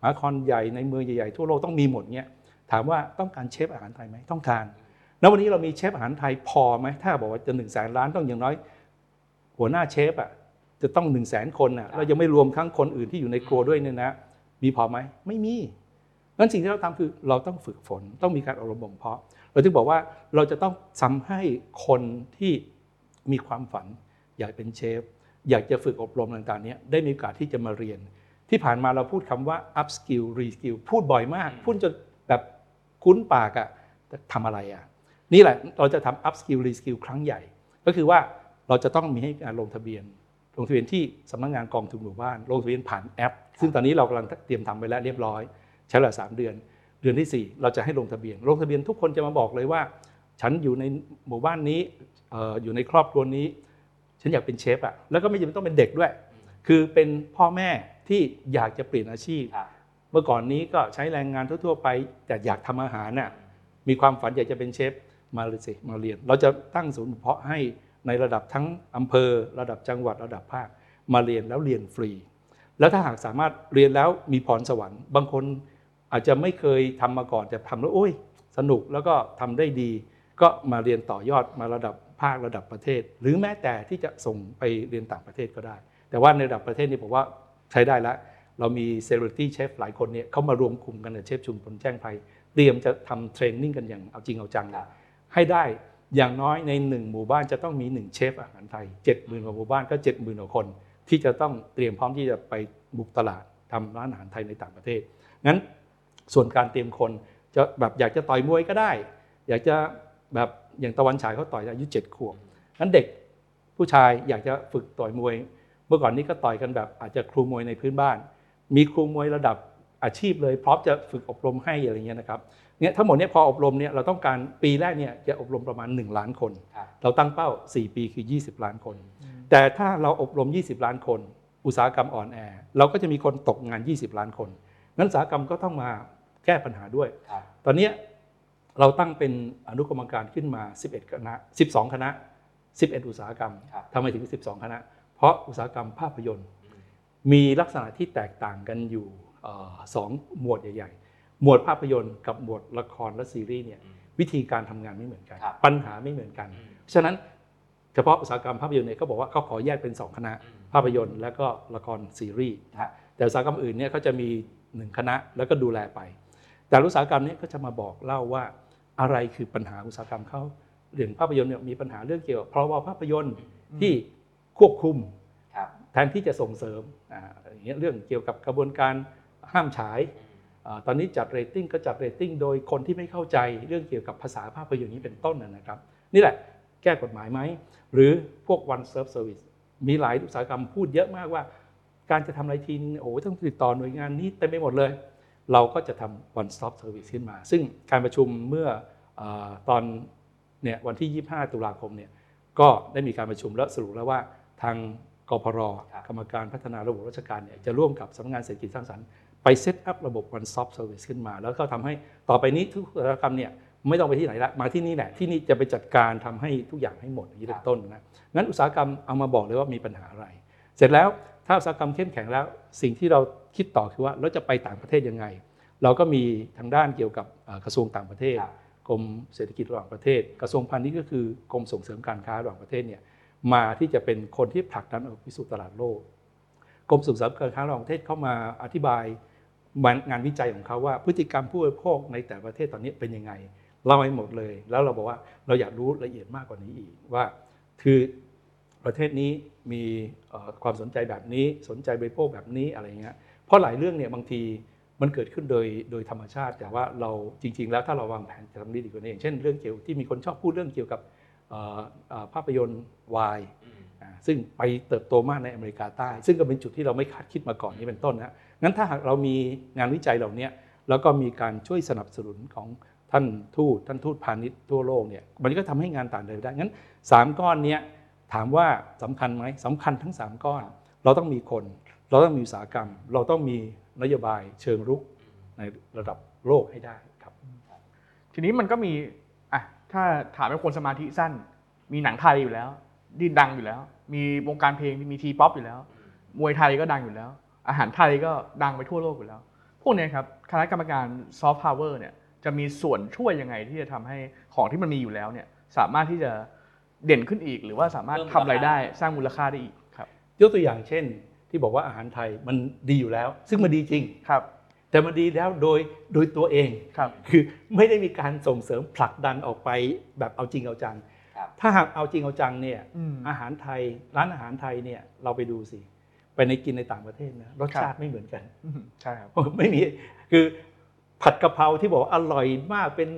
มหานครใหญ่ในเมืองใหญ่ๆทั่วโลกต้องมีหมดเนี่ยถามว่าต้องการเชฟอาหารไทยไหมต้องการ แล้ววันนี้เรามีเชฟอาหารไทยพอไหมถ้าบอกว่าจะ1นึ่งแสนร้านต้องอย่างน้อย หัวหน้าเชฟอะจะต้อง1นึ่งแสนคนอะเรายังไม่รวมทั้งคนอื่นที่อยู่ในครัวด้วยเนี่ยนะ มีพอไหมไม่มีงั้นสิ่งที่เราทำคือเราต้องฝึกฝนต้องมีการอบรมบ่มเพาะ เราถึงบอกว่าเราจะต้องทำให้คนที่มีความฝัน อยากเป็นเชฟ อยากจะฝึกอบรมต่างๆเนี้ยได้มีโอกาสที่จะมาเรียน ที่ผ่านมาเราพูดคำว่า up skill re skill พูดบ่อยมาก พูดจนแบบคุ้นปากอะแต่ทำอะไรอะนี่แหละเราจะทำ up skill re skill ครั้งใหญ่ ก็คือว่าเราจะต้องมีให้การลงทะเบียน ลงทะเบียนที่สำนักงานกองทุนหมู่บ้าน ลงทะเบียนผ่านแอป ซึ่งตอนนี้เรากำลังเตรียมทำไปแล้วเรียบร้อย ใช้เวลาสามเดือน เดือนที่ 4 เราจะให้ลงทะเบียน ลงทะเบียนทุกคนจะมาบอกเลยว่า ฉันอยู่ในหมู่บ้านนี้เอ่ออยู่ในครอบครัวนี้ ฉันอยากเป็นเชฟอะแล้วก็ไม่จำเป็นต้องเป็นเด็กด้วย คือเป็นพ่อแม่ ที่อยากจะเปลี่ยนอาชีพครับเมื่อก่อนนี้ก็ใช้แรงงานทั่วๆไป แต่อยากทำอาหารน่ะมีความฝันอยากจะเป็นเชฟมาเลยสิมาเรียน เราจะตั้งศูนย์เพาะให้ในระดับทั้งอำเภอ ระดับจังหวัดระดับภาคมาเรียนแล้วเรียนฟรี แล้วถ้าหากสามารถเรียนแล้วมีพรสวรรค์ บางคนอาจจะไม่เคยทำมาก่อนแต่ทำแล้วโอ้ยสนุกแล้วก็ทำได้ดี ก็มาเรียนต่อยอดมาระดับภาคระดับประเทศ หรือแม้แต่ที่จะส่งไปเรียนต่างประเทศก็ได้ แต่ว่าในระดับประเทศนี่ผมว่า ใช้ได้แล้วเรามี celebrity chef หลายคนเนี่ยเขามารวมกลุ่มกันกับเชฟชุมพลแจ้งไพรเตรียมจะทำ training กันอย่างเอาจริงเอาจังให้ได้อย่างน้อยในหนึ่งหมู่บ้านจะต้องมีหนึ่งเชฟอาหารไทย7 0,000กว่าหมู่บ้านก็7 0,000กว่าคน ที่จะต้องเตรียมพร้อมที่จะไปบุกตลาดทำร้านอาหารไทยในต่างประเทศงั้นส่วนการเตรียมคนจะแบบอยากจะต่อยมวยก็ได้ อยากจะแบบอย่างตะวันฉายเขาต่อยอายุ7ขวบงั้นเด็กผู้ชายอยากจะฝึกต่อยมวย เมื่อก่อนนี้ก็ต่อยกันแบบอาจจะครูมวยในพื้นบ้าน มีครูมวยระดับอาชีพเลย พร้อมจะฝึกอบรมให้อะไรเงี้ยนะครับเนี่ยทั้งหมดเนี่ยพออบรมเนี่ยเราต้องการปีแรกเนี่ยจะอบรมประมาณ 1 ล้านคนครับเราตั้งเป้า 4 ปีคือ 20 ล้านคน แต่ถ้าเราอบรม 20 ล้านคน อุตสาหกรรมอ่อนแอเราก็จะมีคนตกงาน 20 ล้านคนนั้นอุตสาหกรรมก็ต้องมาแก้ปัญหาด้วยครับตอนเนี้ยเราตั้งเป็นอนุกรรมการขึ้นมา 11 คณะ 12 คณะ 11 อุตสาหกรรมครับทำไมถึง 12 คณะ เพราะอุตสาหกรรมภาพยนตร์ มีลักษณะที่แตกต่างกันอยู่เอ่อสองหมวดใหญ่ๆ หมวดภาพยนตร์กับหมวดละครและซีรีส์เนี่ยวิธีการทำงานไม่เหมือนกันครับปัญหาไม่เหมือนกัน ฉะนั้นเฉพาะอุตสาหกรรมภาพยนตร์เนี่ยเขาบอกว่าเขาขอแยกเป็น 2 คณะ ภาพยนตร์และก็ละครซีรีส์นะฮะแต่อุตสาหกรรมอื่นเนี่ยเขาจะมี1คณะแล้วก็ดูแลไป แต่อุตสาหกรรมเนี้ยก็จะมาบอกเล่าว่าอะไรคือปัญหาอุตสาหกรรมเขาเรื่องภาพยนตร์เนี่ยมีปัญหาเรื่องเกี่ยวกับพรบภาพยนตร์ที่ ควบคุมครับแทนที่จะส่งเสริมอ่าอย่างเงี้ยเรื่องเกี่ยวกับกระบวนการห้ามฉายอ่าตอนนี้จัดเรตติ้งก็จัดเรตติ้งโดยคนที่ไม่เข้าใจเรื่องเกี่ยวกับภาษาภาพยนตร์นี้เป็นต้นนะนะครับ นี่แหละแก้กฎหมายไหม หรือพวก one stop service มีหลายอุตสาหกรรมพูดเยอะมากว่า การจะทำอะไรทีนึงโอ้โหต้องติดต่อหน่วยงานนี้เต็มไปหมดเลย เราก็จะทำ one stop service ขึ้นมา ซึ่งการประชุมเมื่อเออตอนเนี่ยวันที่ 25 ตุลาคมเนี่ยก็ได้มีการประชุมแล้วสรุปแล้วว่า ทางกพรครับกรรมการพัฒนาระบบราชการเนี่ยจะร่วมกับสำนักงานเศรษฐกิจสร้างสรรค์ไปเซตอัพระบบ one stop service ขึ้นมา แล้วก็ทำให้ต่อไปนี้ทุกอุตสาหกรรมเนี่ยไม่ต้องไปที่ไหนละมาที่นี่แหละที่นี่จะไปจัดการทำให้ทุกอย่างให้หมดอย่างนี้เป็นต้นนะงั้นอุตสาหกรรมเอามาบอกเลยว่ามีปัญหาอะไร เสร็จแล้วถ้าอุตสาหกรรมเข้มแข็งแล้ว สิ่งที่เราคิดต่อคือว่าเราจะไปต่างประเทศยังไง เราก็มีทางด้านเกี่ยวกับเอ่อกระทรวงต่างประเทศครับกรมเศรษฐกิจระหว่างประเทศ กระทรวงพาณิชย์ก็คือกรมส่งเสริมการค้าระหว่างประเทศเนี่ย มาที่จะเป็นคนที่ผลักดันออกไปสู่ตลาดโลกกรมส่งเสริมการค้าระหว่างประเทศเข้ามาอธิบายงานวิจัยของเขาว่า พฤติกรรมผู้บริโภคในแต่ละประเทศตอนนี้เป็นยังไงเล่าให้หมดเลย แล้วเราบอกว่าเราอยากรู้ละเอียดมากกว่านี้อีกว่า คือประเทศนี้มีความสนใจแบบนี้สนใจบริโภคแบบนี้อะไรเงี้ยเพราะหลายเรื่องเนี่ยบางทีมันเกิดขึ้นโดยโดยธรรมชาติ แต่ว่าเราจริง ๆ แล้วถ้าเราวางแผนจะทำด้ดีกว่านี้อย่างเช่นเรื่องเกี่ยวที่มีคนชอบพูดเรื่องเกี่ยวกับ ภาพยนตร์วายอ่าซึ่งไปเติบโตมากในอเมริกาใต้ ซึ่งก็เป็นจุดที่เราไม่คาดคิดมาก่อนนี้เป็นต้นนะงั้นถ้าหากเรามีงานวิจัยเหล่านี้แล้วก็มีการช่วยสนับสนุนของท่านทูตท่านทูตพาณิชย์ทั่วโลกเนี่ยมันก็ทำให้งานต่างเดินได้งั้น 3 ก้อนเนี้ยถามว่าสำคัญไหมสำคัญทั้ง 3 ก้อน เราต้องมีคน เราต้องมีอุตสาหกรรม เราต้องมีนโยบายเชิงรุกในระดับโลกให้ได้ครับ ทีนี้มันก็มีอะ ถ้าถามเป็นคนสมาธิสั้น มีหนังไทยอยู่แล้วดีดังอยู่แล้ว มีวงการเพลงมี T-Pop อยู่แล้ว มวยไทยก็ดังอยู่แล้ว อาหารไทยก็ดังไปทั่วโลกอยู่แล้ว พวกเนี้ยครับคณะกรรมการซอฟต์พาวเวอร์เนี่ยจะมีส่วนช่วยยังไงที่จะทำให้ของที่มันมีอยู่แล้วเนี่ยสามารถที่จะเด่นขึ้นอีก หรือว่าสามารถเพิ่มทำมูลค่ารายได้สร้างมูลค่าได้อีกครับยกตัวอย่างเช่น ที่บอกว่าอาหารไทยมันดีอยู่แล้ว ซึ่งมันดีจริงครับ แต่มันดีแล้วโดยโดยตัวเองครับคือไม่ได้มีการส่งเสริมผลักดันออกไปแบบเอาจริงเอาจังครับถ้าหากเอาจริงเอาจังเนี่ยอืมอาหารไทยร้านอาหารไทยเนี่ยเราไปดูสิไปในกินในต่างประเทศนะรสชาติไม่เหมือนกันอืมใช่ครับไม่มีคือผัดกะเพราที่บอกว่าอร่อยมากเป็น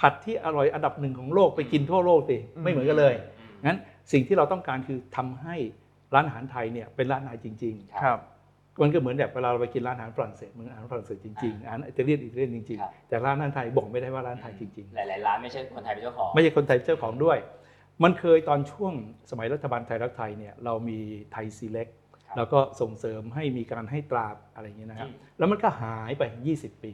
ผัดที่อร่อยอันดับหนึ่งของโลกไปกินทั่วโลกสิอืมไม่เหมือนกันเลยงั้นสิ่งที่เราต้องการคือทำให้ร้านอาหารไทยเนี่ยเป็นร้านอาหารจริง ๆ ครับ มันก็เหมือนแบบเวลาเราไปกินร้านอาหารฝรั่งเศสมันอาหารฝรั่งเศสจริงๆอาหารอิตาเลียนอิตาเลียนจริงครับๆแต่ร้านอาหารไทยบอกไม่ได้ว่าร้านไทยจริงหลายๆร้านไม่ใช่คนไทยเป็นเจ้าของๆไม่ใช่คนไทยเจ้าของด้วย มันเคยตอนช่วงสมัยรัฐบาลไทยรักไทยเนี่ยเรามีไทยซีเล็กครับแล้วก็ส่งเสริมให้มีการให้ตราอะไรอย่างเงี้ยนะครับอืมแล้วมันก็หายไป 20 ปี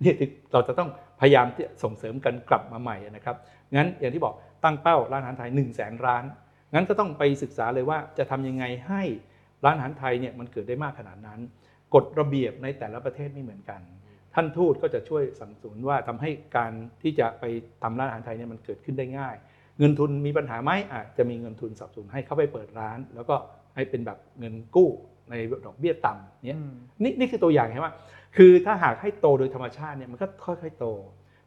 เนี่ยที่เราจะต้องพยายามที่จะส่งเสริมกันกลับมาใหม่นะครับงั้นอย่างที่บอกตั้งเป้าร้านอาหารไทย1 0 0 0 0แสนร้านงั้นก็ต้องไปศึกษาเลยว่าจะทำยังไงให้ ร้านอาหารไทยเนี่ยมันเกิดได้มากขนาดนั้น กฎระเบียบในแต่ละประเทศไม่เหมือนกัน ท่านทูตก็จะช่วยสนับสนุนว่าทำให้การที่จะไปทำร้านอาหารไทยเนี่ยมันเกิดขึ้นได้ง่าย เงินทุนมีปัญหาไหมอาจจะมีเงินทุนสนับสนุนให้เขาไปเปิดร้าน แล้วก็ให้เป็นแบบเงินกู้ในดอกเบี้ยต่ำเนี่ยอืมนี่นี่คือตัวอย่างใช่ไหมคือถ้าหากให้โตโดยธรรมชาติเนี่ยมันก็ค่อยๆโต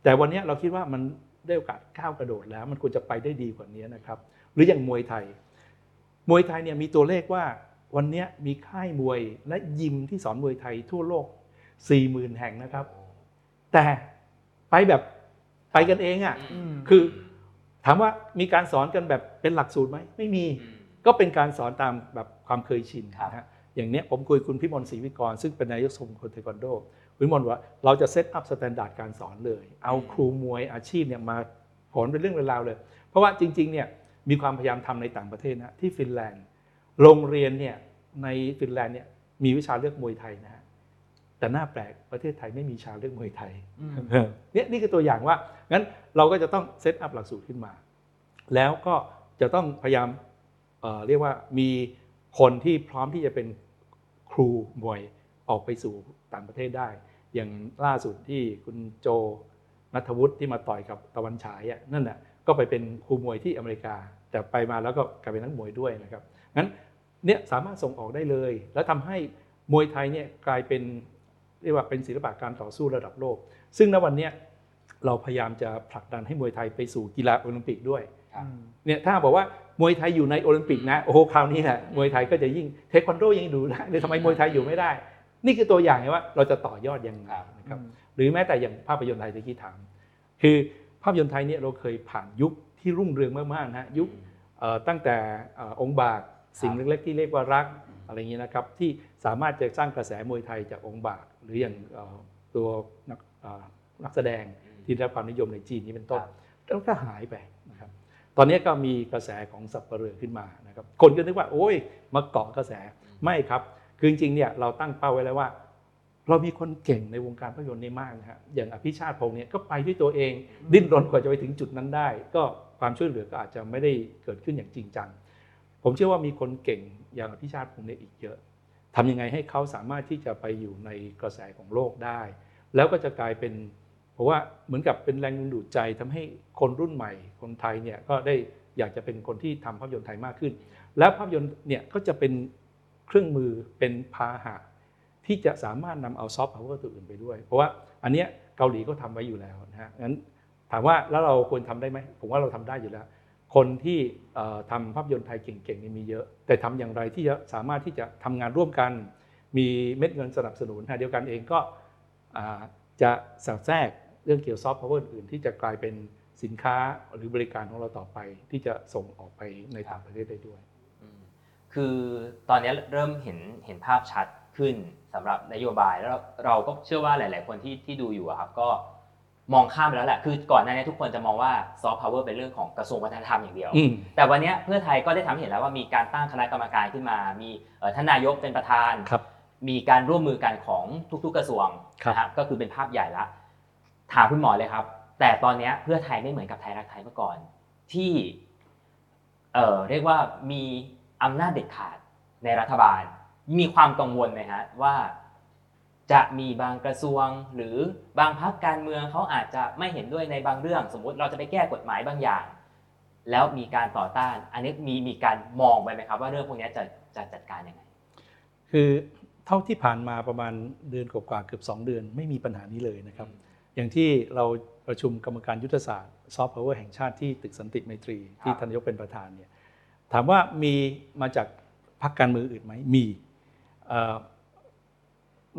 แต่วันนี้เราคิดว่ามันได้โอกาสก้าวกระโดดแล้ว มันควรจะไปได้ดีกว่านี้นะครับ หรืออย่างมวยไทย มวยไทยเนี่ยมีตัวเลขว่า วันนี้มีค่ายมวยและยิมที่สอนมวยไทยทั่วโลก 40,000 แห่งนะครับ แต่ไปแบบไปกันเองอะ่ะอืมคือถามว่ามีการสอนกันแบบเป็นหลักสูตรไหมไม่มีก็เป็นการสอนตามแบบความเคยชินครับนะฮะอย่างเนี้ยผมคุยคุณพิมลศรีวิกรม์ ซึ่งเป็นนายกสมาคมเทควันโดคุณพิมลว่าเราจะ set up standard การสอนเลย เอาครูมวยอาชีพเนี่ยมาผลเป็นเรื่องเป็นราวเลย เพราะว่าจริงๆเนี่ยมีความพยายามทำในต่างประเทศนะที่ฟินแลนด์ โรงเรียนเนี่ยในฟินแลนด์เนี่ยมีวิชาเลือกมวยไทยนะฮะแต่น่าแปลกประเทศไทยไม่มีวิชาเลือกมวยไทยอืมเนี่ยนี่คือตัวอย่างว่างั้นเราก็จะต้อง set up หลักสูตรขึ้นมา แล้วก็จะต้องพยายามเอ่อเรียกว่ามีคนที่พร้อมที่จะเป็นครูมวยออกไปสู่ต่างประเทศได้ อย่างล่าสุดที่คุณโจนัทวุฒิที่มาต่อยกับตะวันฉายอะนั่นน่ะก็ไปเป็นครูมวยที่อเมริกา แต่ไปมาแล้วก็กลายเป็นนักมวยด้วยนะครับงั้น เนี่ยสามารถส่งออกได้เลย แล้วทำให้มวยไทยเนี่ยกลายเป็นเรียกว่าเป็นศิลปะการต่อสู้ระดับโลก ซึ่งณวันเนี้ยเราพยายามจะผลักดันให้มวยไทยไปสู่กีฬาโอลิมปิกด้วยครับอืมเนี่ยถ้าบอกว่ามวยไทยอยู่ในโอลิมปิกนะโอ้โหคราวนี้แหละมวยไทยก็จะยิ่งเทควันโดยังดูได้เลยทำไมมวยไทยอยู่ไม่ได้ นี่คือตัวอย่างไงว่าเราจะต่อยอดยังไงนะครับหรือแม้แต่อย่างภาพยนตร์ไทยที่กี้ถาม คือภาพยนตร์ไทยเนี่ยเราเคยผ่านยุคที่รุ่งเรืองมากๆนะฮะยุคเอ่อตั้งแต่เอ่อองค์บาก สิ่งเล็กๆที่เรียกว่ารักอะไรอย่างนี้นะครับที่สามารถจะสร้างกระแสมวยไทยจากองค์บาก หรืออย่างเอ่อตัวนักเอ่อนักแสดงที่ได้รับความนิยมในจีนนี้เป็นต้นแล้วก็หายไปนะครับตอนนี้ก็มีกระแสของสับเปลือขึ้นมานะครับคนก็นึกว่าโอ้ยมาเกาะกระแสไม่ครับคือจริงๆเนี่ยเราตั้งเป้าไว้แล้วว่า เรามีคนเก่งในวงการภาพยนตร์นี่มากนะฮะอย่างอภิชาติพงษ์เนี่ยก็ไปด้วยตัวเอง ดิ้นรนกว่าจะไปถึงจุดนั้นได้ ก็ความช่วยเหลือก็อาจจะไม่ได้เกิดขึ้นอย่างจริงจัง ผมเชื่อว่ามีคนเก่งอย่างอภิชาติพงษ์เนี่ยอีกเยอะทำยังไงให้เขาสามารถที่จะไปอยู่ในกระแสของโลกได้ แล้วก็จะกลายเป็นเพราะว่าเหมือนกับเป็นแรงดึงดูดใจทำให้คนรุ่นใหม่คนไทยเนี่ยก็ได้อยากจะเป็นคนที่ทำภาพยนตร์ไทยมากขึ้น แล้วภาพยนตร์เนี่ยก็จะเป็นเครื่องมือเป็นพาหะที่จะสามารถนำเอาซอฟต์พาวเวอร์ตัวอื่นไปด้วย เพราะว่าอันเนี้ยเกาหลีก็ทำไว้อยู่แล้วนะฮะงั้นถามว่าแล้วเราควรทำได้ไหมผมว่าเราทำได้อยู่แล้ว คนที่เอ่อทำภาพยนตร์ไทยเก่งๆนี่มีเยอะ แต่ทำอย่างไรที่จะสามารถที่จะทำงานร่วมกัน มีเม็ดเงินสนับสนุนเดียวกันเองก็จะสอดแทรกเรื่องเกี่ยวซอฟต์พาวเวอร์อื่นที่จะกลายเป็นสินค้าหรือบริการของเราต่อไปที่จะส่งออกไปในต่างประเทศได้ด้วย คือตอนนี้เริ่มเห็นเห็นภาพชัดขึ้นสำหรับนโยบายแล้วเราก็เชื่อว่าหลาย ๆ คนที่ที่ดูอยู่ครับก็ มองข้ามไปแล้วแหละคือก่อนหน้านี้ทุกคนจะมองว่าซอฟต์พาวเวอร์เป็นเรื่องของกระทรวงวัฒนธรรมอย่างเดียวอืมแต่วันนี้เพื่อไทยก็ได้ทำให้เห็นแล้วว่ามีการตั้งคณะกรรมการขึ้นมา มีเอ่อท่านนายกเป็นประธานครับมีการร่วมมือกันของทุกๆกระทรวงครับนะฮะก็คือเป็นภาพใหญ่ละถามคุณหมอเลยครับ แต่ตอนนี้เพื่อไทยไม่เหมือนกับไทยรักไทยเมื่อก่อน ที่เอ่อเรียกว่ามีอำนาจเด็ดขาดในรัฐบาล มีความกังวลไหมฮะว่า จะมีบางกระทรวง หรือบางพรรคการเมืองเขาอาจจะไม่เห็นด้วยในบางเรื่อง สมมุติเราจะไปแก้กฎหมายบางอย่าง แล้วมีการต่อต้าน อันนี้มีมีการมองไปไหมครับ ว่าเรื่องพวกนี้จะจะจัดการยังไง คือเท่าที่ผ่านมาประมาณเดือนกว่าๆเกือบ2 เดือนไม่มีปัญหานี้เลยนะครับ อย่างที่เราประชุมกรรมการยุทธศาสตร์ซอฟต์พาวเวอร์แห่งชาติที่ตึกสันติไมตรี ที่ท่านนายกเป็นประธานเนี่ยถามว่ามีมาจากพรรคการเมืองอื่นไหมมีเอ่อ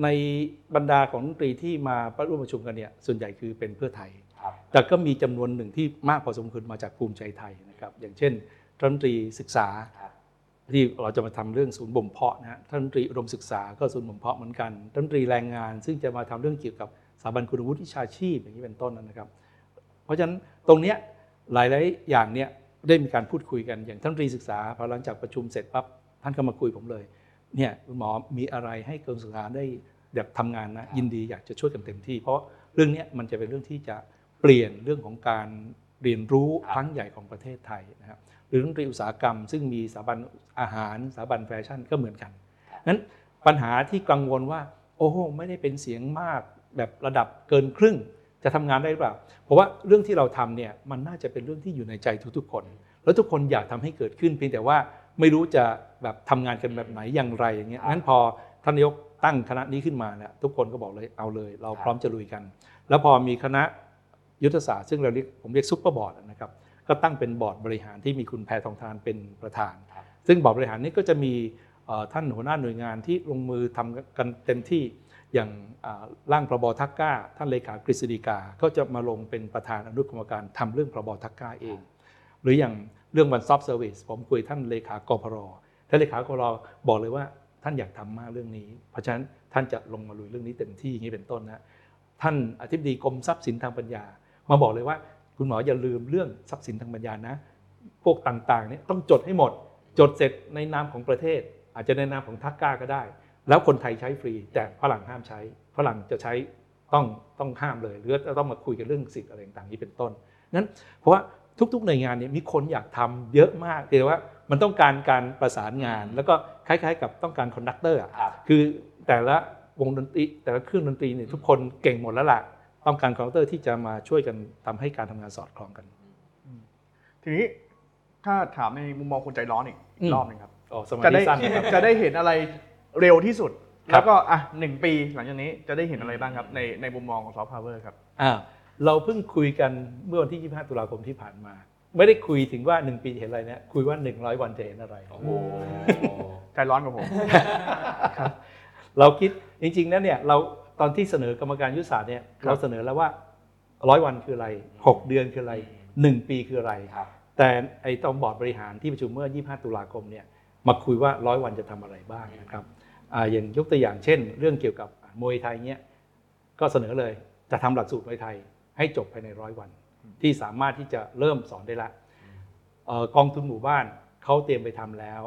ในบรรดาของรัฐมนตรีที่มาร่วมประชุมกันเนี่ยส่วนใหญ่คือเป็นเพื่อไทยครับแต่ก็มีจำนวนหนึ่งที่มากพอสมควรมาจากภูมิใจไทยนะครับอย่างเช่นรัฐมนตรีศึกษาครับที่เราจะมาทำเรื่องศูนย์บ่มเพาะนะฮะรัฐมนตรีอุดมศึกษาก็ศูนย์บ่มเพาะเหมือนกันรัฐมนตรีแรงงาน ซึ่งจะมาทำเรื่องเกี่ยวกับสถาบันคุณวุฒิวิชาชีพอย่างนี้เป็นต้นนะครับ เพราะฉะนั้นตรงเนี้ยหลายๆอย่างเนี่ยได้มีการพูดคุยกันอย่างท่านรัฐมนตรีศึกษาพอหลังจากประชุมเสร็จปั๊บท่านก็มาคุยผมเลย เนี่ยคุณหมอมีอะไรให้กรมศึกษาได้แบบทำงานนะยินดีอยากจะช่วยกันเต็มที่ เพราะเรื่องเนี้ยมันจะเป็นเรื่องที่จะเปลี่ยนเรื่องของการเรียนรู้ครับครั้งใหญ่ของประเทศไทยนะครับหรือดนตรีอุตสาหกรรม ซึ่งมีสถาบันอาหารสถาบันแฟชั่นก็เหมือนกันนั้นปัญหาที่กังวลว่า โอ้โหไม่ได้เป็นเสียงมากแบบระดับเกินครึ่ง จะทำงานได้หรือเปล่า เพราะว่าเรื่องที่เราทำเนี่ยมันน่าจะเป็นเรื่องที่อยู่ในใจทุกๆคน แล้วทุกคนอยากทำให้เกิดขึ้นเพียงแต่ว่า ไม่รู้จะแบบทำงานกันแบบไหนอย่างไรอย่างเงี้ยงั้นพอท่านนายกตั้งคณะนี้ขึ้นมาเนี่ยทุกคนก็บอกเลยเอาเลย เราพร้อมจะลุยกัน แล้วพอมีคณะยุทธศาสตร์ซึ่งเราเรียกผมเรียกซุปเปอร์บอร์ดนะครับก็ตั้งเป็นบอร์ดบริหารที่มีคุณแพทองธารเป็นประธานครับซึ่งบอร์ดบริหารนี้ก็จะมีเอ่อท่านหัวหน้าหน่วยงานที่ลงมือทำกันเต็มที่อย่างอ่าร่างพรบ THACCA ท่านเลขากฤษฎีกาก็จะมาลงเป็นประธานอนุกรรมการทำเรื่องพรบ THACCA เอง หรืออย่างเรื่อง one stop service ผมคุยท่านเลขา ก.พ.ร.ท่านเลขา ก.พ.ร.บอกเลยว่าท่านอยากทำมากเรื่องนี้ เพราะฉะนั้นท่านจะลงมาลุยเรื่องนี้เต็มที่อย่างนี้เป็นต้นนะท่านอธิบดีกรมทรัพย์สินทางปัญญา มาบอกเลยว่า คุณหมออย่าลืมเรื่องทรัพย์สินทางปัญญานะ พวกต่างๆเนี่ยต้องจดให้หมด จดเสร็จในนามของประเทศ อาจจะในนามของทักก้าก็ได้ แล้วคนไทยใช้ฟรี แต่ฝรั่งห้ามใช้ฝรั่งจะใช้ต้องต้องห้ามเลยหรือจะต้องมาคุยกันเรื่องสิทธิ์อะไรต่างๆนี้เป็นต้นนั้นเพราะว่า ทุกๆหน่วยงานเนี่ยมีคนอยากทำเยอะมากแต่ว่ามันต้องการการประสานงาน แล้วก็คล้ายๆ กับต้องการ conductor ครับคือแต่ละวงดนตรีแต่ละเครื่องดนตรีเนี่ยทุกคนเก่งหมดแล้วล่ะต้องการ conductor ที่จะมาช่วยกันทำให้การทำงานสอดคล้องกัน ทีนี้ถ้าถามในมุมมองคนใจร้อนอีกอืมรอบหนึงครับอ๋อสมัยจะได้นี้สั้นนะครับจะได้เห็นอะไรเร็วที่สุดครับแล้วก็อะหนึ่งปีหลังจากนี้จะได้เห็นอะไรบ้างครับในในมุมมองของซอฟต์พาวเวอร์ครับอ่า เราเพิ่งคุยกันเมื่อวันที่ 25 ตุลาคมที่ผ่านมา ไม่ได้คุยถึงว่า 1 ปีจะเห็นอะไรนะคุยว่า 100 วันจะเห็นอะไร โอ้โหใจร้อนกับผมเราคิดจริงๆแล้วเนี่ยเราตอนที่เสนอกรรมการยุทธศาสตร์เนี่ยครับเราเสนอแล้วว่าร้อยวันคืออะไร 6 เดือนคืออะไร 1 ปีคืออะไรครับแต่ไอ้ตอนบอร์ดบริหารที่ประชุมเมื่อ 25 ตุลาคมเนี่ยมาคุยว่าร้อยวันจะทำอะไรบ้างนะครับอาอย่างยกตัวอย่างเช่น เรื่องเกี่ยวกับมวยไทยเนี่ยก็เสนอเลยจะทำหลักสูตรมวยไทย ให้จบภายในร้อยวัน ที่สามารถที่จะเริ่มสอนได้ละกองทุนหมู่บ้านเขาเตรียมไปทำแล้ว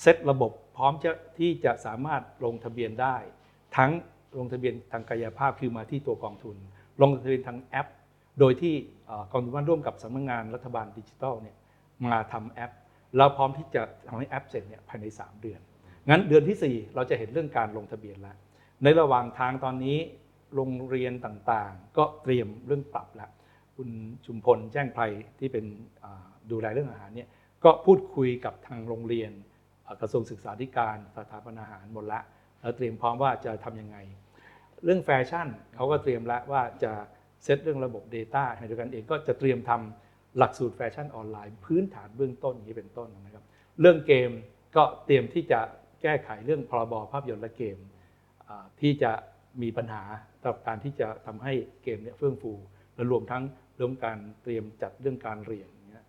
เซตระบบพร้อมจะที่จะสามารถลงทะเบียนได้ ทั้งลงทะเบียนทางกายภาพคือมาที่ตัวกองทุน ลงทะเบียนทางแอป โดยที่กองทุนบ้านร่วมกับสำนักงานรัฐบาลดิจิทัลเนี่ยมาทำแอป แล้วพร้อมที่จะทำให้แอปเสร็จเนี่ยภายใน 3 เดือน งั้นเดือนที่ 4 เราจะเห็นเรื่องการลงทะเบียนแล้ว ในระหว่างทางตอนนี้ โรงเรียนต่างๆ ก็เตรียมเรื่องปรับแล้วคุณชุมพลแจ้งไพรที่เป็นดูแลเรื่องอาหารเนี่ยก็พูดคุยกับทางโรงเรียนกระทรวงศึกษาธิการสถาบันอาหารหมดละแล้วเตรียมพร้อมว่าจะทำยังไง เรื่องแฟชั่นเขาก็เตรียมแล้วว่าจะเซตเรื่องระบบ Data ให้ด้วยกันเองก็จะเตรียมทำหลักสูตรแฟชั่นออนไลน์ พื้นฐานเบื้องต้นอย่างนี้เป็นต้นนะครับ เรื่องเกมก็เตรียมที่จะแก้ไขเรื่องพรบภาพยนตร์และเกมที่จะมีปัญหา ต่อการที่จะทำให้เกมเนี่ยเฟื่องฟู และรวมทั้งเรื่องการเตรียมจัดเรื่องการเรียนอย่างนี้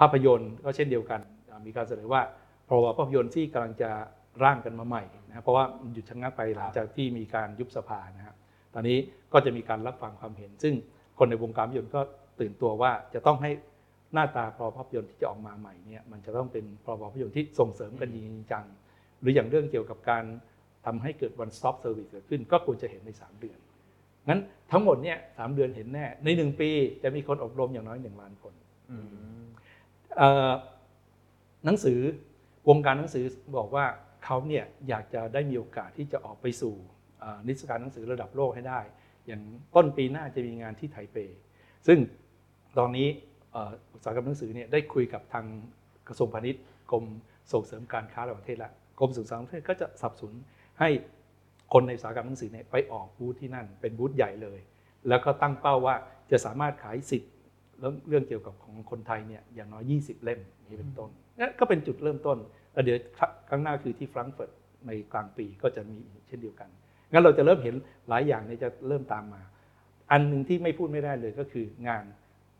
ภาพยนตร์ก็เช่นเดียวกัน มีการเสนอว่าพรบภาพยนตร์ที่กำลังจะร่างกันมาใหม่นะเพราะว่าหยุดชะงักไปหลังจากที่มีการยุบสภานะครับตอนนี้ก็จะมีการรับฟังความเห็น ซึ่งคนในวงการภาพยนตร์ก็ตื่นตัวว่าจะต้องให้หน้าตาพรบภาพยนตร์ที่จะออกมาใหม่เนี่ยมันจะต้องเป็นพรบภาพยนตร์ที่ส่งเสริมกันจริงจัง หรืออย่างเรื่องเกี่ยวกับการทำให้เกิด one stop service เกิดขึ้น ก็ควรจะเห็นใน 3 เดือน งั้นทั้งหมดเนี่ยสามเดือนเห็นแน่ ใน1ปีจะมีคนอบรมอย่างน้อย1ล้านคนเอ่อหนังสือวงการหนังสือบอกว่าเขาเนี่ยอยากจะได้มีโอกาสที่จะออกไปสู่เอ่อนิทรรศการหนังสือระดับโลกให้ได้ อย่างต้นปีหน้าจะมีงานที่ไทเป ซึ่งตอนนี้เอ่ออุตสาหกรรมหนังสือเนี่ยได้คุยกับทางกระทรวงพาณิชย์กรมส่งเสริมการค้าระหว่างประเทศแล้วกรมส่งเสริมการค้าระหว่างประเทศก็จะสนับสนุนให้ คนในอุตสาหกรรมหนังสือเนี่ยไปออกบูธที่นั่น เป็นบูธใหญ่เลย แล้วก็ตั้งเป้าว่าจะสามารถขายสิทธิ์แล้วเรื่องเกี่ยวกับของคนไทยเนี่ยอย่างน้อย 20 เล่มอย่างนี้เป็นต้นนั่นก็เป็นจุดเริ่มต้นแล้วเดี๋ยวครั้งหน้าคือที่แฟรงก์เฟิร์ตในกลางปีก็จะมีเช่นเดียวกันงั้นเราจะเริ่มเห็นหลายอย่างเนี่ยจะเริ่มตามมา อันหนึ่งที่ไม่พูดไม่ได้เลยก็คืองาน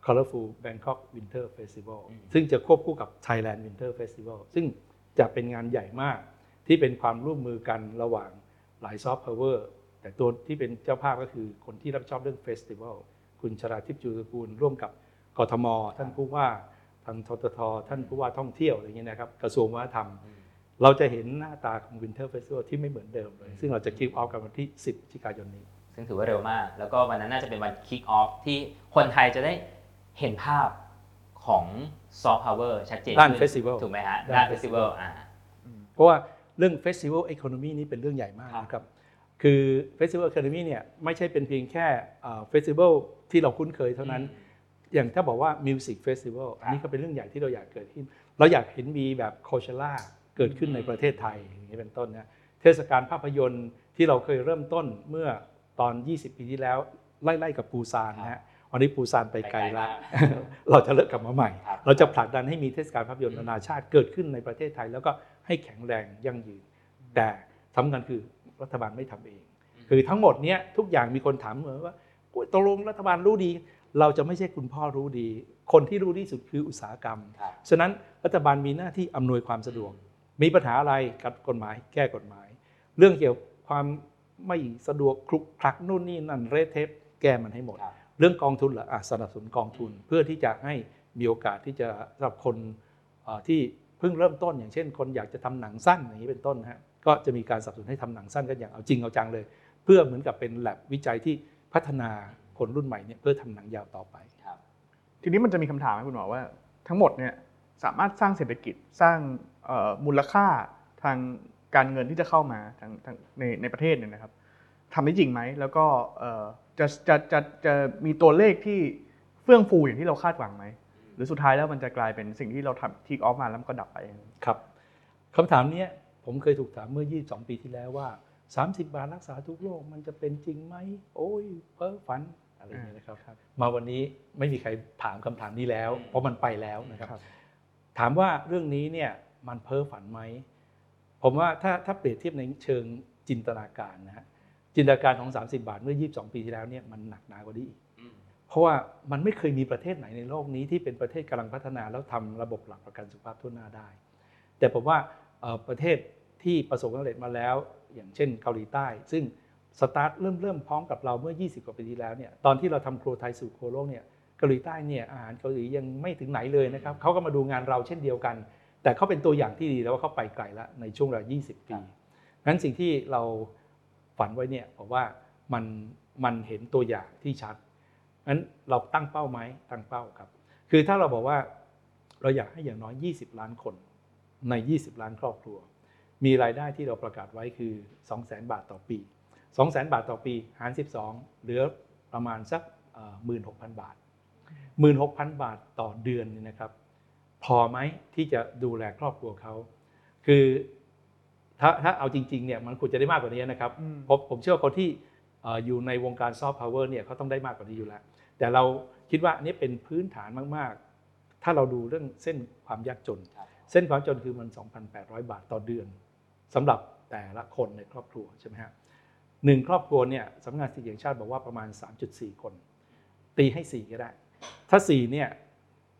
Colorful Bangkok Winter Festival ซึ่งจะควบคู่กับ Thailand Winter Festival ซึ่งจะเป็นงานใหญ่มากที่เป็นความร่วมมือกันระหว่าง หลายซอฟต์พาวเวอร์แต่ตัวที่เป็นเจ้าภาพก็คือคนที่รับผิดชอบเรื่อง festival คุณชฎาทิพจูตระกูลร่วมกับกทม ท่านผู้ว่าทางททท ท่านผู้ว่าท่องเที่ยวอะไรอย่างเงี้ยนะครับกระทรวงวัฒนธรรม เราจะเห็นหน้าตาของ Winter Festival ที่ไม่เหมือนเดิมเลย ซึ่งเราจะ kick off กันวันที่ 10พฤศจิกายนนี้ ซึ่งถือว่าเร็วมาก แล้วก็วันนั้นน่าจะเป็นวัน kick off ที่คนไทยจะได้เห็นภาพของซอฟต์พาวเวอร์ชัดเจนด้านขึ้ festival ถูกไหมฮะด้านด้าน festival อ่าเพราะว่า เรื่อง Festival Economy นี่เป็นเรื่องใหญ่มากครับนะครับ คือ Festival Economy เนี่ยไม่ใช่เป็นเพียงแค่ festivalที่เราคุ้นเคยเท่านั้น อย่างถ้าบอกว่า Music Festival อันนี้ก็เป็นเรื่องใหญ่ที่เราอยากเกิดขึ้น เราอยากเห็นมีแบบโคเชล่าเกิดขึ้นในประเทศไทยอย่างนี้เป็นต้นนะ เทศกาลภาพยนตร์ที่เราเคยเริ่มต้นเมื่อตอน 20 ปีที่แล้วไล่ๆกับปูซานนะฮะวันนี้ปูซานไปไกลแล้วเราจะเลิกกลับมาใหม่ครับเราจะผลักดันให้มีเทศกาลภาพยนตร์นานาชาติเกิดขึ้นในประเทศไทย แล้วก็ ให้แข็งแรงยั่งยืน แต่สำคัญคือรัฐบาลไม่ทำเอง คือทั้งหมดเนี้ยทุกอย่างมีคนถามเหมือนว่าอุ๊ยตกลงรัฐบาลรู้ดี เราจะไม่ใช่คุณพ่อรู้ดี คนที่รู้ที่สุดคืออุตสาหกรรมครับฉะนั้นรัฐบาลมีหน้าที่อำนวยความสะดวก มีปัญหาอะไรกับกฎหมายแก้กฎหมาย เรื่องเกี่ยวกับความไม่สะดวกคลุกคลักนู่นนี่นั่นเรทเทปแก้มันให้หมดครับเรื่องกองทุนเหรออะสนับสนุนกองทุนเพื่อที่จะให้มีโอกาสที่จะสำหรับคนเอ่อที่เพิ่งเริ่มต้นอย่างเช่น คนอยากจะทำหนังสั้นอย่างนี้เป็นต้นนะฮะก็จะมีการสนับสนุนให้ทำหนังสั้นกันอย่างเอาจริงเอาจังเลย เพื่อเหมือนกับเป็นแลบวิจัยที่พัฒนาคนรุ่นใหม่เนี่ยเพื่อทำหนังยาวต่อไปครับ ทีนี้มันจะมีคำถามไหมคุณหมอว่า ทั้งหมดเนี่ยสามารถสร้างเศรษฐกิจสร้างเอ่อมูลค่าทางการเงินที่จะเข้ามาทางทางในในประเทศเนี่ยนะครับทำได้จริงไหมแล้วก็เอ่อจะจะจะจะมีตัวเลขที่เฟื่องฟูอย่างที่เราคาดหวังไหม หรือสุดท้ายแล้วมันจะกลายเป็นสิ่งที่เราทำทีกออฟมาแล้วมันก็ดับไป ครับคำถามเนี้ยผมเคยถูกถามเมื่อ 22 ปีที่แล้วว่า 30 บาทรักษาทุกโรคมันจะเป็นจริงไหม โอ้ย เพ้อฝันอะไรอย่างเงี้ยนะครับ มาวันนี้ไม่มีใครถามคำถามนี้แล้ว เพราะมันไปแล้วนะครับครับถามว่าเรื่องนี้เนี่ยมันเพ้อฝันไหม ผมว่าถ้าถ้าเปรียบเทียบในเชิงจินตนาการนะฮะจินตนาการของ 30 บาทเมื่อ 22 ปีที่แล้วเนี่ยมันหนักหนากว่านี้อีกเพ ราะว่ามันไม่เคยมีประเทศไหนในโลกนี้ที่เป็นประเทศกำลังพัฒนาแล้วทำระบบหลักประกันสุขภาพทั่วหน้าได้ แต่ผมว่าประเทศที่ประสบความสำเร็จมาแล้ว อย่างเช่นเกาหลีใต้ ซึ่งสตาร์ทเริ่มเริ่มพร้อมกับเราเมื่อ 20 กว่าปีที่แล้วเนี่ยตอนที่เราทำครัวไทยสู่ครัวโลกเนี่ยเกาหลีใต้เนี่ยอาหารเกาหลียังไม่ถึงไหนเลยนะครับเขาก็มาดูงานเราเช่นเดียวกัน แต่เขาเป็นตัวอย่างที่ดีแล้วว่าเขาไปไกลแล้วในช่วงเวลา 20 ปีงั้นสิ่งที่เราฝันไว้เนี่ยผมว่ามันมันเห็นตัวอย่างที่ชัด งั้นเราตั้งเป้าไหมตั้งเป้าครับ คือถ้าเราบอกว่าเราอยากให้อย่างน้อย 20 ล้านคนใน 20 ล้านครอบครัว มีรายได้ที่เราประกาศไว้คือ 200,000 บาทต่อปี 200,000 บาทต่อปีหาร 12 เหลือประมาณสักเอ่อ16,000 บาท 16,000 บาทต่อเดือนเนี่ยนะครับ พอไหมที่จะดูแลครอบครัวเขาคือถ้าถ้าเอาจริงๆเนี่ยมันควรจะได้มากกว่านี้นะครับอืมเพราะผมเชื่อว่าคนที่เอ่ออยู่ในวงการซอฟต์พาวเวอร์เนี่ยเขาต้องได้มากกว่านี้อยู่แล้ว แต่เราคิดว่าอันนี้เป็นพื้นฐานมาก ๆ ถ้าเราดูเรื่องเส้นความยากจนครับเส้นความจนคือมัน 2,800 บาทต่อเดือนสำหรับแต่ละคนในครอบครัวใช่ไหมฮะหนึ่งครอบครัวเนี่ยสำนักงานสถิติแห่งชาติบอกว่าประมาณ 3.4 คน ตีให้ 4 ก็ได้ ถ้า 4 เนี่ย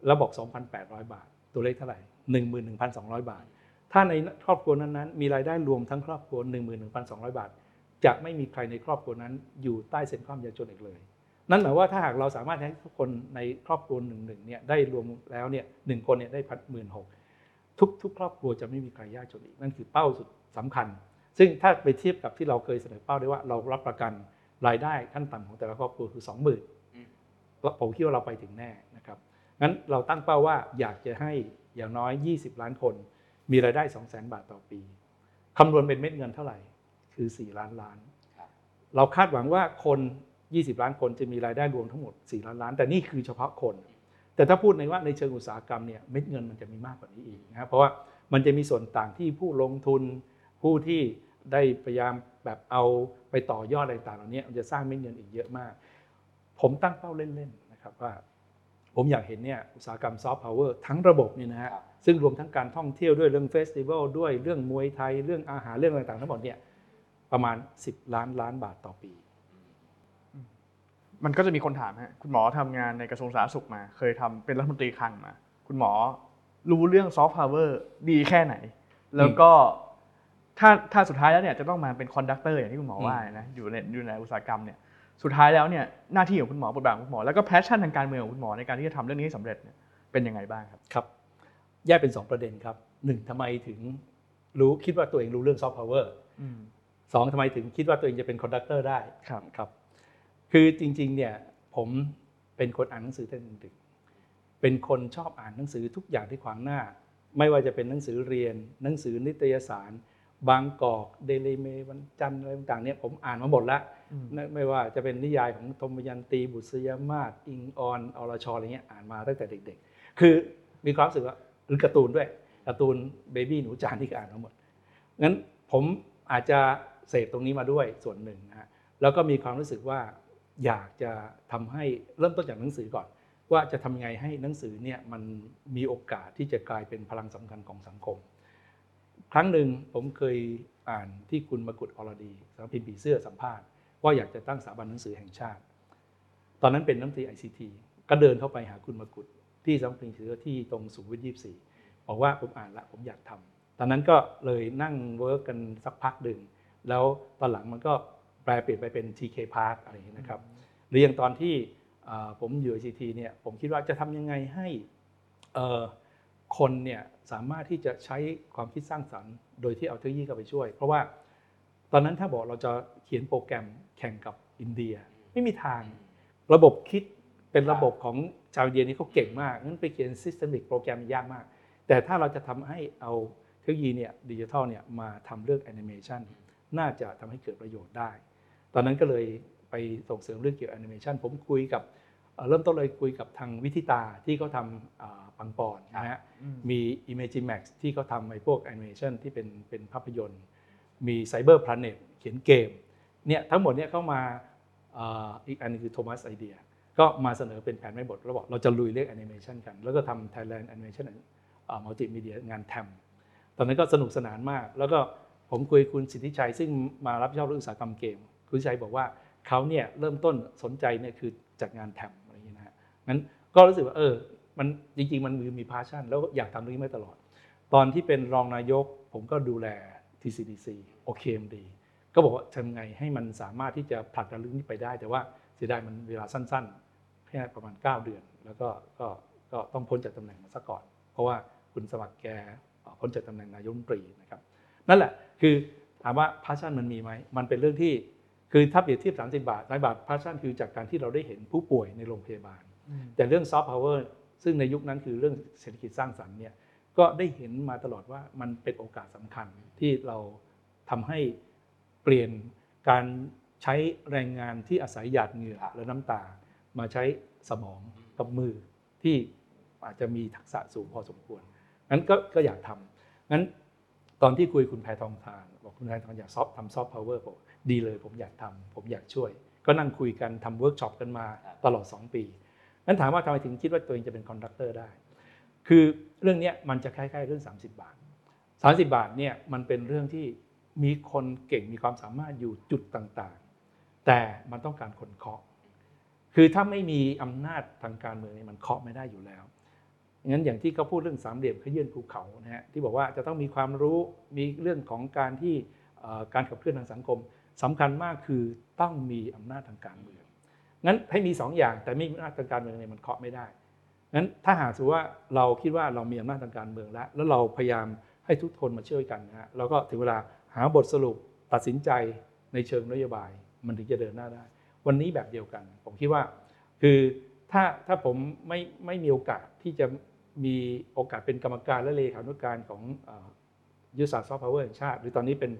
เราบอก 2,800 บาท ตัวเลขเท่าไหร่ 11,200 บาท ถ้าในครอบครัวนั้นๆ มีรายได้รวมทั้งครอบครัว 11,200 บาท จะไม่มีใครในครอบครัวนั้นอยู่ใต้เส้นความยากจนอีกเลย นั่นหมายว่าถ้าหากเราสามารถให้ทุกคนในครอบครัวหนึ่งหนึ่งเนี่ยได้รวมแล้วเนี่ยหนึ่งคนเนี่ยได้พันหมื่นหกทุกทุกครอบครัวจะไม่มีใครยากจนอีกนั่นคือเป้าสุดสำคัญ ซึ่งถ้าไปเทียบกับที่เราเคยเสนอเป้าได้ว่าเรารับประกันรายได้ขั้นต่ำของแต่ละครอบครัวคือ 20,000อืมผมคิดว่าเราไปถึงแน่นะครับงั้นเราตั้งเป้าว่าอยากจะให้อย่างน้อย 20 ล้านคน มีรายได้ 200,000 บาทต่อปีคำนวณเป็นเม็ดเงินเท่าไหร่ คือ 4 ล้านล้านครับเราคาดหวังว่าคน 20 ล้านคนจะมีรายได้รวมทั้งหมด 4 ล้านล้าน แต่นี่คือเฉพาะคน แต่ถ้าพูดในว่าในเชิงอุตสาหกรรมเนี่ยเม็ดเงินมันจะมีมากกว่านี้อีกนะครับเพราะว่ามันจะมีส่วนต่างที่ผู้ลงทุนผู้ที่ได้พยายามแบบเอาไปต่อยอดอะไรต่างๆเหล่านี้มันจะสร้างเม็ดเงินอีกเยอะมาก ผมตั้งเป้าเล่นๆนะครับว่าผมอยากเห็นเนี่ยอุตสาหกรรมซอฟต์พาวเวอร์ทั้งระบบเนี่ยนะฮะครับซึ่งรวมทั้งการท่องเที่ยวด้วยเรื่อง festival ด้วยเรื่องมวยไทย เรื่องอาหารเรื่องอะไรต่างๆทั้งหมดเนี่ย ประมาณ 10 ล้านล้านบาทต่อปี มันก็จะมีคนถามฮะคุณหมอทำงานในกระทรวงสาธารณสุขมา เคยทำเป็นรัฐมนตรีคลังมา คุณหมอรู้เรื่องซอฟต์พาวเวอร์ดีแค่ไหน แล้วก็ถ้าถ้าสุดท้ายแล้วเนี่ยจะต้องมาเป็น conductor อย่างที่คุณหมอว่านะอยู่ในอยู่ในอุตสาหกรรมเนี่ยสุดท้ายแล้วเนี่ยหน้าที่ของคุณหมอบทบาทของคุณหมอแล้วก็ passion ทางการเมืองของคุณหมอในการที่จะทำเรื่องนี้ให้สำเร็จเนี่ยเป็นยังไงบ้างครับครับ แยกเป็น 2 ประเด็นครับหนึ่งทำไมถึงรู้คิดว่าตัวเองรู้เรื่องซอฟต์พาวเวอร์อืม สองทำไมถึงคิดว่าตัวเองจะเป็น conductor ได้ครับครับ คือจริงๆเนี่ยผมเป็นคนอ่านหนังสือตั้งแต่เด็กเป็นคนชอบอ่านหนังสือทุกอย่างที่ขวางหน้า ไม่ว่าจะเป็นหนังสือเรียน หนังสือนิตยสาร บางกอกเดลิเมวันจันทร์อะไรต่างๆเนี่ยผมอ่านมาหมดแล้วอืมไม่ไม่ว่าจะเป็นนิยายของธมยันตีบุษยมาศอิงออนอรชรอะไรเงี้ยอ่านมาตั้งแต่เด็ก ๆ คือมีความรู้สึกว่าหรือการ์ตูนด้วยการ์ตูนเบบี้หนูจานที่ก็อ่านมาหมดงั้นผมอาจจะ เสพตรงนี้มาด้วยส่วนหนึ่งนะฮะแล้วก็มีความรู้สึกว่าอยากจะทำให้เริ่มต้นจากหนังสือก่อน ว่าจะทำไงให้หนังสือเนี่ยมันมีโอกาสที่จะกลายเป็นพลังสำคัญของสังคม ครั้งหนึ่งผมเคยอ่านที่คุณมกุฏอรฤดีสำนักพิมพ์ผีเสื้อสัมภาษณ์ว่าอยากจะตั้งสถาบันหนังสือแห่งชาติ ตอนนั้นเป็นน้ำตรีไอซีทีก็เดินเข้าไปหาคุณมกุฏที่สำนักพิมพ์ผีเสื้อที่ตรงสุขุมวิทยี่สี่บอกว่าผมอ่านละผมอยากทำตอนนั้นก็เลยนั่ง work กันสักพักหนึ่ง แล้วตอนหลังมันก็แปรเปลี่ยนไปเป็น TK Park อะไรอย่างเนี้ยนะครับหรืออย่างตอนที่อ่าผมอยู่ ICT เนี่ยผมคิดว่าจะทำยังไงให้เอ่อคนเนี่ยสามารถที่จะใช้ความคิดสร้างสรรค์ โดยที่เอาเทคโนโลยีเข้าไปช่วย เพราะว่าตอนนั้นถ้าบอกเราจะเขียนโปรแกรมแข่งกับอินเดีย ไม่มีทาง ระบบคิดเป็นระบบของชาวอินเดียนี่เขาเก่งมากงั้นไปเขียน systemic โปรแกรมยากมาก แต่ถ้าเราจะทำให้เอาเทคโนโลยีเนี่ยดิจิทัลเนี่ยมาทำเรื่องแอนิเมชัน น่าจะทำให้เกิดประโยชน์ได้ ตอนนั้นก็เลยไปส่งเสริมเรื่องเกี่ยวกับแอนิเมชันผมคุยกับเอ่อเริ่มต้นเลยคุยกับทางวิธิตาที่เขาทำอ่าปังปอนด์นะฮะอืมมี Imagimax ที่เขาทำไอ้พวกแอนิเมชันที่เป็นเป็นภาพยนตร์ มี Cyber Planet เขียนเกม เนี่ยทั้งหมดเนี่ยเข้ามาอ่าอีกอันหนึ่งคือ Thomas Idea ก็มาเสนอเป็นแผนแม่บทแล้วบอกเราจะลุยเรื่องแอนิเมชันกัน แล้วก็ทำ Thailand Animation มัลติมีเดียงานแทมตอนนั้นก็สนุกสนานมาก แล้วก็ ผมคุยกับคุณสิทธิชัยซึ่งมารับผิดชอบเรื่องอุตสาหกรรมเกม คุณชัยบอกว่าเขาเนี่ยเริ่มต้นสนใจเนี่ยคือจัดงานแทมอะไรอย่างเงี้ยนะฮะงั้นก็รู้สึกว่าเออมันจริงๆ มันมีมีพาชั่น แล้วอยากทำเรื่องนี้มาตลอด ตอนที่เป็นรองนายก ผมก็ดูแล TCDC OKMD ก็บอกว่าทำไงให้มันสามารถที่จะผลักดันเรื่องนี้ไปได้ แต่ว่าเสียดายมันเวลาสั้นๆแค่ประมาณ 9 เดือน แล้วก็ก็ก็ต้องพ้นจากตำแหน่งมาซะก่อน เพราะว่าคุณสมัครแก่พ้นจากตำแหน่งนายกรัฐมนตรีนะครับ นั่นแหละคือถามว่าพาชั่นมันมีไหมมันเป็นเรื่องที่คือถ้าเปรียบเทียบ30 บาทร้อยบาทพาชั่นคือจากการที่เราได้เห็นผู้ป่วยในโรงพยาบาล แต่เรื่องซอฟต์พาวเวอร์ซึ่งในยุคนั้นคือเรื่องเศรษฐกิจสร้างสรรค์เนี่ยก็ได้เห็นมาตลอดว่ามันเป็นโอกาสสำคัญที่เราทำให้เปลี่ยนการใช้แรงงานที่อาศัยหยาดเหงื่อและน้ำตา มาใช้สมองกับมือที่อาจจะมีทักษะสูงพอสมควร งั้นก็ก็อยากทำงั้น ตอนที่คุยคุณแพทองธารบอกคุณแพทองอยากซอฟทำซอฟต์พาวเวอร์บอกดีเลยผมอยากทำผมอยากช่วย ก็นั่งคุยกันทำเวิร์กช็อปกันมาตลอด 2 ปีนั้นถามว่าทำไมถึงคิดว่าตัวเองจะเป็น conductor ได้ คือเรื่องนี้มันจะคล้ายๆ เรื่อง 30 บาท 30 บาทเนี่ยมันเป็นเรื่องที่มีคนเก่งมีความสามารถอยู่จุดต่างๆ แต่มันต้องการคนเคาะ คือถ้าไม่มีอำนาจทางการเมืองเนี่ยมันเคาะไม่ได้อยู่แล้ว งั้นอย่างที่เขาพูดเรื่องสามเหลี่ยมขยื่นภูเขานะฮะที่บอกว่าจะต้องมีความรู้มีเรื่องของการที่การขับเคลื่อนทางสังคมสำคัญมากคือต้องมีอำนาจทางการเมืองงั้นให้มีสองอย่างแต่ไม่มีอำนาจทางการเมืองเนี่ยมันเคาะไม่ได้งั้นถ้าหากสมมติว่าเราคิดว่าเรามีอำนาจทางการเมืองแล้ว แล้วเราพยายามให้ทุกคนมาช่วยกันนะฮะแล้วก็ถึงเวลาหาบทสรุปตัดสินใจในเชิงนโยบาย มันถึงจะเดินหน้าได้ วันนี้แบบเดียวกัน ผมคิดว่า คือถ้าถ้าผมไม่ไม่มีโอกาสที่จะ มีโอกาสเป็นกรรมการและเลขานุการของเอ่อยุทธศาสตร์ซอฟต์พาวเวอร์แห่งชาติ หรือตอนนี้เป็น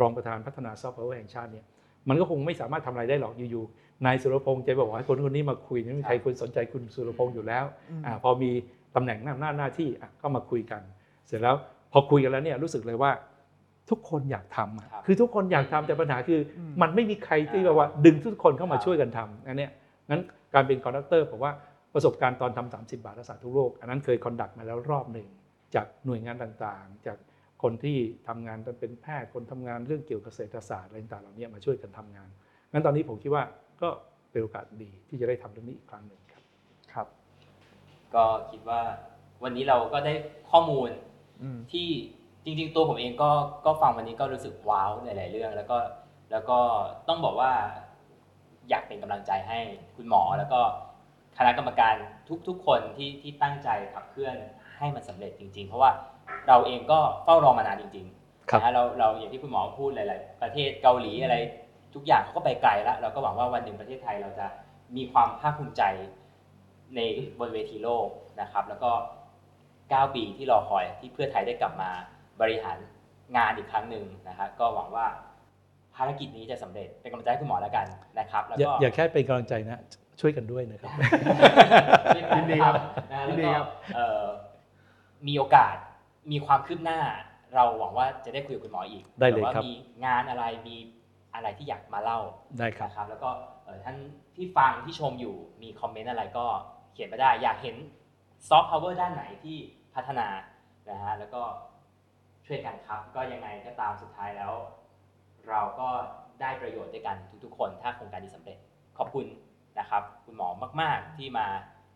รองประธานพัฒนาซอฟต์พาวเวอร์แห่งชาติเนี่ยมันก็คงไม่สามารถทำอะไรได้หรอกอยู่ๆนายสุรพงษ์จะบอกว่าให้คนคนนี้มาคุยไม่มีใครคนสนใจคุณสุรพงษ์อยู่แล้วอาพอมีตำแหน่งหน้าหน้าหน้าที่อะก็มาคุยกัน เสร็จแล้วพอคุยกันแล้วเนี่ยรู้สึกเลยว่าทุกคนอยากทำอะครับคือทุกคนอยากทำแต่ปัญหาคืออืมมันไม่มีใครที่แบบว่าดึงทุกคนเข้ามาครับช่วยกันทำอันเนี้ยงั้นการเป็น conductor ผมว่า ประสบการณ์ตอนทำ30บาทรักษาทุกโรคอันนั้นเคย conduct มาแล้วรอบหนึ่งจากหน่วยงานต่างๆ จากคนที่ทำงานเป็นแพทย์คนทำงานเรื่องเกี่ยวกับเกษตรศาสตร์อะไรต่างๆเหล่านี้มาช่วยกันทำงานงั้นตอนนี้ผมคิดว่าก็เป็นโอกาสดีที่จะได้ทำเรื่องนี้อีกครั้งหนึ่งครับครับ ก็คิดว่าวันนี้เราก็ได้ข้อมูลอืมที่จริง ๆ ตัวผมเองก็ก็ฟังวันนี้ก็รู้สึกว้าวในหลายเรื่อง แล้วก็แล้วก็ต้องบอกว่าอยากเป็นกำลังใจให้คุณหมอแล้วก็ คณะกรรมการทุกๆคนที่ที่ตั้งใจขับเคลื่อนให้มันสำเร็จจริง ๆ เพราะว่าเราเองก็เฝ้ารอมานานจริงๆครับนะฮะเราเราอย่างที่คุณหมอพูดหลาย ๆ ประเทศเกาหลีอะไรทุกอย่างเขาก็ไปไกลแล้วเราก็หวังว่าวันหนึ่งประเทศไทยเราจะมีความภาคภูมิใจในบนเวทีโลกนะครับ แล้วก็ 9 ปีที่รอคอยที่เพื่อไทยได้กลับมาบริหารงานอีกครั้งหนึ่งนะฮะก็หวังว่าภารกิจนี้จะสำเร็จเป็นกำลังใจให้คุณหมอแล้วกันนะครับแล้วอย่าก็อย่าแค่เป็นกำลังใจนะ ช่วยกันด้วยนะครับยินดีครับนะยิแล้วนดีก็ครับเอ่อมีโอกาสมีความคืบหน้า เราหวังว่าจะได้คุยกับคุณหมออีกได้เลยแต่ว่าครับมีงานอะไรมีอะไรที่อยากมาเล่าได้ครับนะครับ แล้วก็เอ่อท่านที่ฟังที่ชมอยู่มีคอมเมนต์อะไรก็เขียนมาได้ อยากเห็นซอฟต์พาวเวอร์ด้านไหนที่พัฒนานะฮะแล้วก็ช่วยกันครับ ก็ยังไงก็ตามสุดท้ายแล้ว เราก็ได้ประโยชน์ด้วยกันทุกๆ คนถ้าโครงการนี้สำเร็จขอบคุณ นะครับคุณหมอมาก ๆ ที่มา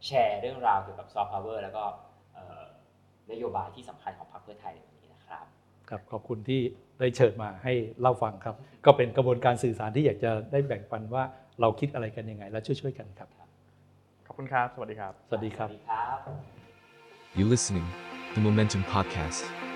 แชร์เรื่องราวเกี่ยวกับซอฟต์พาวเวอร์แล้วก็เอ่อนโยบายที่สำคัญของพรรคเพื่อไทยในวันนี้นะครับครับขอบคุณที่ได้เชิญมาให้เล่าฟังครับ ก็เป็นกระบวนการสื่อสารที่อยากจะได้แบ่งปันว่าเราคิดอะไรกันยังไง และช่วยๆกันครับ ขอบคุณครับ สวัสดีครับ สวัสดีครับสวัสดีครับ You listening, the Momentum Podcast.